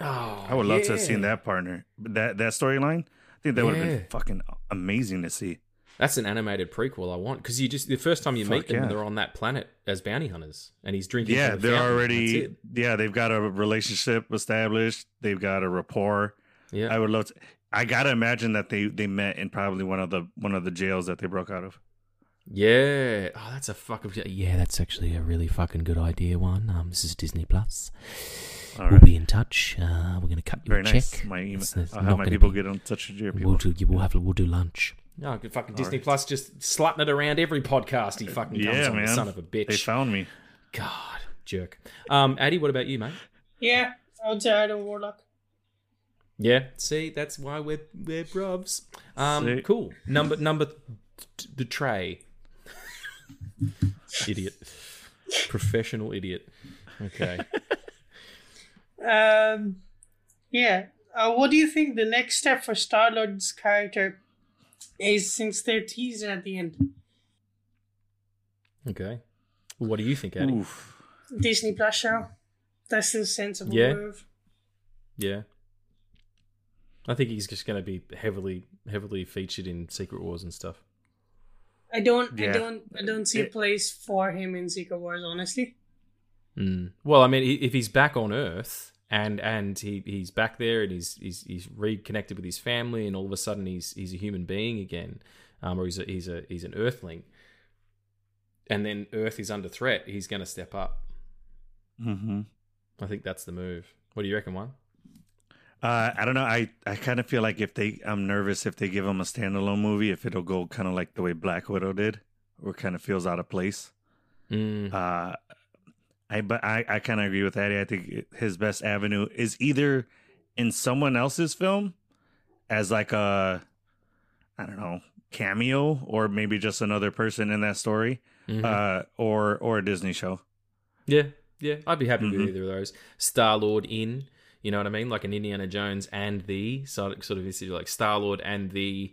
S1: Oh,
S3: I would love to have seen that partner, that that storyline. I think that would have been fucking amazing to see.
S1: That's an animated prequel I want because you just the first time you
S3: Fuck
S1: meet them,
S3: yeah.
S1: they're on that planet as bounty hunters, and he's drinking.
S3: Yeah,
S1: the
S3: they're
S1: fountain.
S3: already yeah they've got a relationship established. They've got a rapport.
S1: Yeah,
S3: I would love to. I gotta imagine that they they met in probably one of the one of the jails that they broke out of.
S1: Yeah. Oh, that's a fucking.
S2: Yeah, that's actually a really fucking good idea. Juan. Um, this is Disney Plus.
S3: All
S2: We'll
S3: right,
S2: be in touch. Uh, we're gonna cut you
S3: very
S2: a
S3: nice.
S2: check.
S3: My email.
S2: It's- it's
S3: I'll have my people
S2: be-
S3: get in touch with your
S2: We'll do. We'll have. We'll do lunch.
S1: No, good fucking Disney
S3: right.
S1: Plus just slutting it around every podcast he fucking comes
S3: Yeah,
S1: on. the
S3: man.
S1: Son of a bitch.
S3: They found me.
S1: God, jerk. Um, Addy, what about you, mate?
S4: Yeah, I would say Adam Warlock.
S1: Yeah, see, that's why we're we're brubs. Um,
S3: See?
S1: cool. Number number t- the tray. idiot. Professional idiot. Okay.
S4: Um, yeah. Uh, what do you think the next step for Star Lord's character is since they're teased at the end?
S1: Okay. What do you think, Eddie?
S3: Oof.
S4: Disney Plus show. That's the sensible
S1: Yeah.
S4: move.
S1: Yeah. I think he's just going to be heavily heavily featured in Secret Wars and stuff.
S4: I don't. I don't. I don't see a place for him in Secret Wars. Honestly.
S1: Mm. Well, I mean, if he's back on Earth and and he, he's back there and he's he's he's reconnected with his family and all of a sudden he's he's a human being again, um, or he's a, he's a he's an Earthling, and then Earth is under threat, he's going to step up.
S3: hmm
S1: I think that's the move. What do you reckon, Juan?
S3: Uh, I don't know. I, I kind of feel like if they, I'm nervous if they give him a standalone movie, if it'll go kind of like the way Black Widow did, or kind of feels out of place.
S1: Mm.
S3: Uh, I but I, I kind of agree with Addy. I think his best avenue is either in someone else's film as like a, I don't know, cameo, or maybe just another person in that story,
S1: Mhm.
S3: uh, or or a Disney show.
S1: yeah, yeah, I'd be happy
S3: Mhm.
S1: with either of those. Star Lord in, you know what I mean, like an Indiana Jones and the sort sort of like Star Lord and the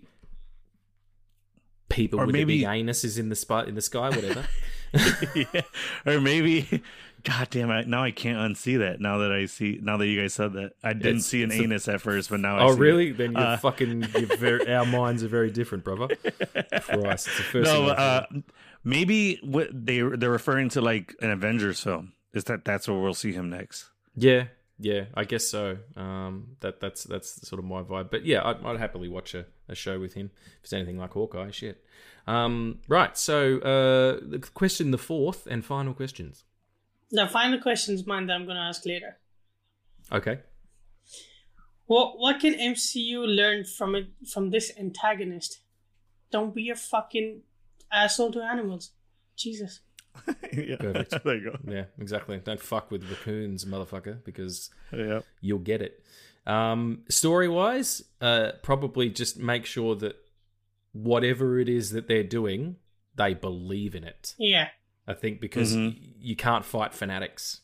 S1: people
S3: Or
S1: with
S3: maybe-
S1: the big anus is in the spot in the sky, whatever.
S3: yeah. Or maybe, God damn it! Now I can't unsee that. Now that I see, now that you guys said that, I didn't
S1: It's-
S3: see an
S1: it's a-
S3: anus at first, but now I
S1: Oh, really?
S3: It.
S1: Then you're
S3: Uh,
S1: fucking. You're very, our minds are very different, brother. Christ, it's the first.
S3: No, uh, maybe what they they're referring to like an Avengers film. Is that that's where we'll see him next?
S1: yeah, yeah, I guess so. Um, that that's that's sort of my vibe. But yeah, I'd, I'd happily watch a, a show with him if it's anything like Hawkeye. Shit. Um, right. So, uh, the question, the fourth and final questions.
S4: The final question is mine that I'm going to ask later.
S1: Okay.
S4: What What can MCU learn from it from this antagonist? Don't be a fucking asshole to animals. Jesus.
S3: yeah,
S1: Perfect.
S3: there you go.
S1: Yeah, exactly. Don't fuck with raccoons, motherfucker, because
S3: Yeah,
S1: you'll get it. Um, story wise, uh, probably just make sure that whatever it is that they're doing, they believe in it.
S4: Yeah.
S1: I think because
S3: Mhm.
S1: y- you can't fight fanatics.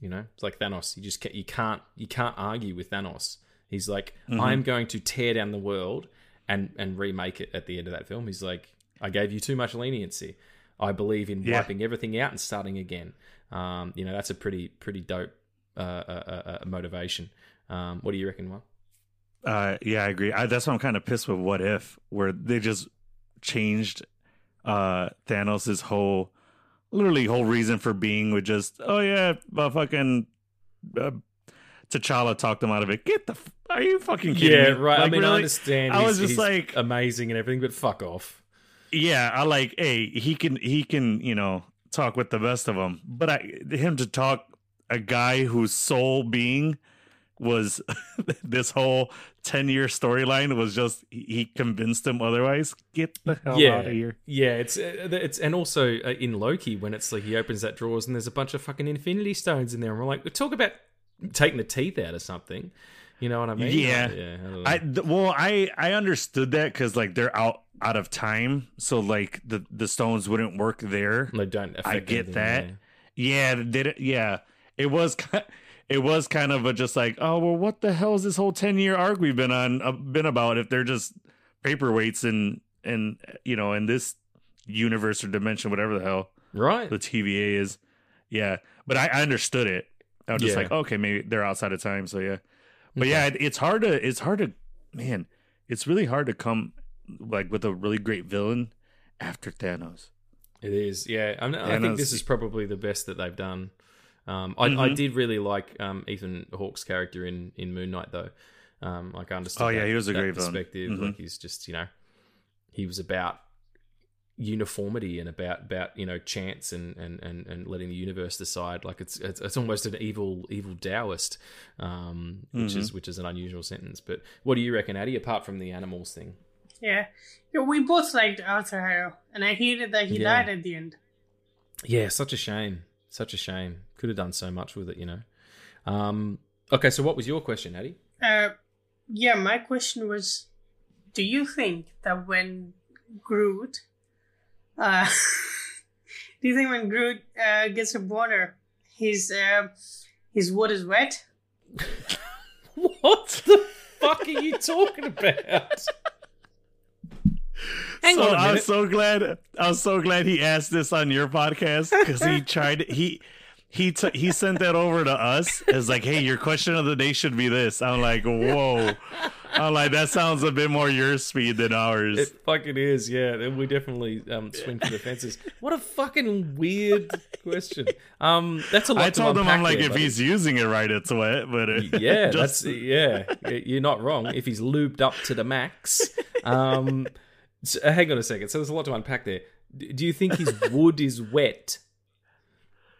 S1: You know, it's like Thanos. You just can't, you can't you can't argue with Thanos. He's like,
S3: Mhm.
S1: I'm going to tear down the world and and remake it at the end of that film. He's like, I gave you too much leniency. I believe in
S3: Yeah.
S1: wiping everything out and starting again. Um, you know, that's a pretty pretty dope uh, uh, uh, uh, motivation. Um, what do you reckon, Juan?
S3: Uh, yeah, I agree. I, that's why I'm kind of pissed with What If, where they just changed uh Thanos's whole, literally whole reason for being with just, oh yeah, uh, fucking. Uh, T'Challa talked him out of it. Get the. F- are you fucking kidding
S1: Yeah,
S3: me?
S1: right. I
S3: Like,
S1: mean, I
S3: really?
S1: understand.
S3: I
S1: he's-
S3: was just like-
S1: amazing and everything, but fuck off.
S3: yeah i like hey he can he can you know talk with the best of them but i him to talk a guy whose sole being was this whole 10 year storyline was just he convinced him otherwise get the hell
S1: yeah,
S3: out of here
S1: yeah. It's it's and also uh, in Loki when it's like he opens that drawers and there's a bunch of fucking Infinity Stones in there, and we're like, talk about taking the teeth out of something. You know what I mean?
S3: Yeah.
S1: Like, yeah. I
S3: i well i i understood that because like they're out out of time so like the the stones wouldn't work there
S1: they don't. Affect
S3: I get that.
S1: yeah.
S3: Yeah, did it? Yeah, it was. ki- It was kind of a just like, oh well, what the hell is this whole ten year arc we've been on uh, been about? If they're just paperweights and and you know in this universe or dimension, whatever the hell
S1: Right.
S3: the TVA is, yeah. But I, I understood it. I was just
S1: Yeah.
S3: like, okay, maybe they're outside of time, so yeah. But
S1: Okay.
S3: yeah, it, it's hard to it's hard to man, it's really hard to come like with a really great villain after Thanos.
S1: It is, yeah. I, I think this is probably the best that they've done. Um, I, I
S3: Mhm.
S1: did really like um, Ethan Hawke's character in, in Moon Knight, though. Um, like I understand.
S3: Oh, yeah,
S1: that-
S3: he was a great villain.
S1: perspective.
S3: Mhm.
S1: Like he's just you know, he was about uniformity and about about you know chance and and and, and letting the universe decide like it's, it's it's almost an evil evil Taoist um which
S3: Mm-hmm.
S1: is which is an unusual sentence but what do you reckon Addy apart from the animals thing
S4: Yeah. yeah we both liked Arthur Harrow, and I hated that he
S1: Yeah.
S4: died at the end.
S1: yeah such a shame such a shame could have done so much with it you know um okay so what was your question Addy
S4: Uh, yeah, my question was Do you think that when Groot, uh, do you think when Groot uh, gets a boner, his, uh, his wood is wet?
S1: what the fuck are you talking about hang
S3: so
S1: on a
S3: I'm so glad. I'm so glad he asked this on your podcast because he tried. He he t- he sent that over to us as like, hey, your question of the day should be this. I'm like, whoa. I'm like, that sounds a bit more your speed than ours.
S1: It fucking is, yeah. We definitely um, swing for the fences. What a fucking weird question. Um, that's a lot.
S3: I
S1: to
S3: told him, I'm like,
S1: there,
S3: if
S1: buddy.
S3: he's using it right, it's wet. But it,
S1: yeah,
S3: just-
S1: that's yeah. You're not wrong. If he's lubed up to the max. Um, so, uh, hang on a second. So there's a lot to unpack there. Do you think his wood is wet?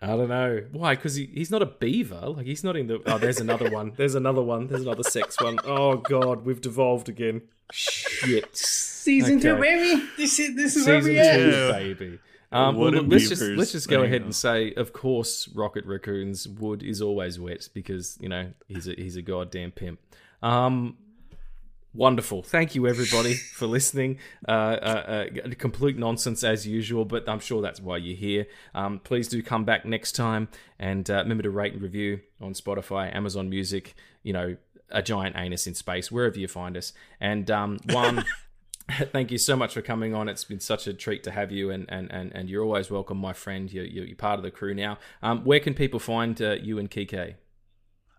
S1: I don't know why. Because he, he's not a beaver. Like he's not in the. Oh, there's another one. There's another one. There's another sex one. Oh god, we've devolved again. Shit.
S4: Season two,
S1: Okay.
S4: baby. This is this is where
S1: Season
S4: we at.
S1: two,
S3: Yeah.
S1: baby. Um, well,
S3: Wooden
S1: look, let's just let's just go ahead
S3: go.
S1: and say, of course, Rocket Raccoon's wood is always wet because you know he's a he's a goddamn pimp. Um, wonderful. Thank you everybody for listening. Uh, uh, uh, complete nonsense as usual, but I'm sure that's why you're here. Um, please do come back next time and uh, remember to rate and review on Spotify, Amazon Music. You know, a giant anus in space wherever you find us. And um, Juan. Thank you so much for coming on. It's been such a treat to have you, and and, and, and you're always welcome, my friend. You're, you're part of the crew now. Um, where can people find uh, you and Kike?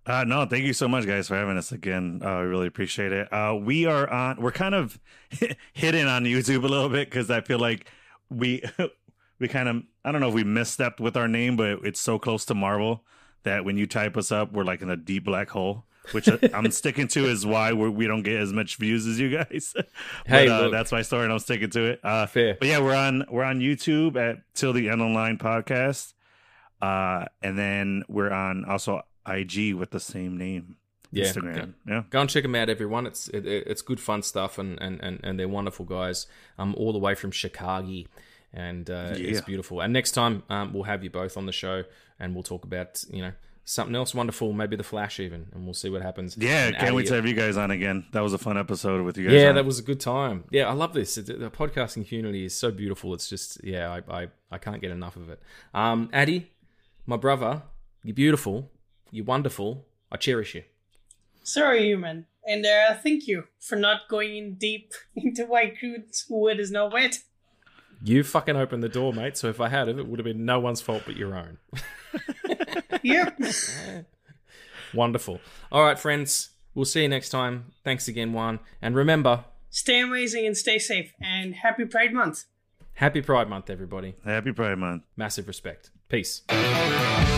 S3: Uh, no, thank you so much, guys, for having us again. Uh, I really appreciate it. Uh, we are on. We're kind of hidden on YouTube a little bit because I feel like we we kind of I don't know if we misstepped with our name, but it's so close to Marvel that when you type us up, we're like in a deep black hole. Which I'm sticking to is why we're, we don't get as much views as you guys. but,
S1: Hey,
S3: uh, that's my story, and I'm sticking to it. Uh,
S1: Fair.
S3: but yeah, we're on we're on YouTube at Till the End of the Line podcast, uh, and then we're on also IG with the same name.
S1: Yeah,
S3: Instagram. Yeah.
S1: Go and check them out, everyone. It's it, it- it's good fun stuff, and, and, and, and they're wonderful guys. Um, all the way from Chicago, and uh, it's beautiful. And next time, um, we'll have you both on the show, and we'll talk about you know something else wonderful, maybe the Flash even, and we'll see what happens.
S3: Yeah, can't wait to have you guys on again. That was a fun episode with you guys.
S1: Yeah,
S3: on.
S1: that was a good time. Yeah, I love this. The podcasting community is so beautiful. It's just, yeah, I, I, I can't get enough of it. Um, Addy, my brother, you're beautiful. You're wonderful. I cherish you.
S4: Sorry, human. And uh, thank you for not going in deep into why Groot's wood is not wet.
S1: You fucking opened the door, mate. So if I had it, it would have been no one's fault but your own.
S4: Yep.
S1: Wonderful. All right, friends. We'll see you next time. Thanks again, Juan. And remember,
S4: stay amazing and stay safe. And happy Pride Month.
S1: happy Pride Month, everybody.
S3: Happy Pride Month.
S1: Massive respect. Peace.
S3: Bye.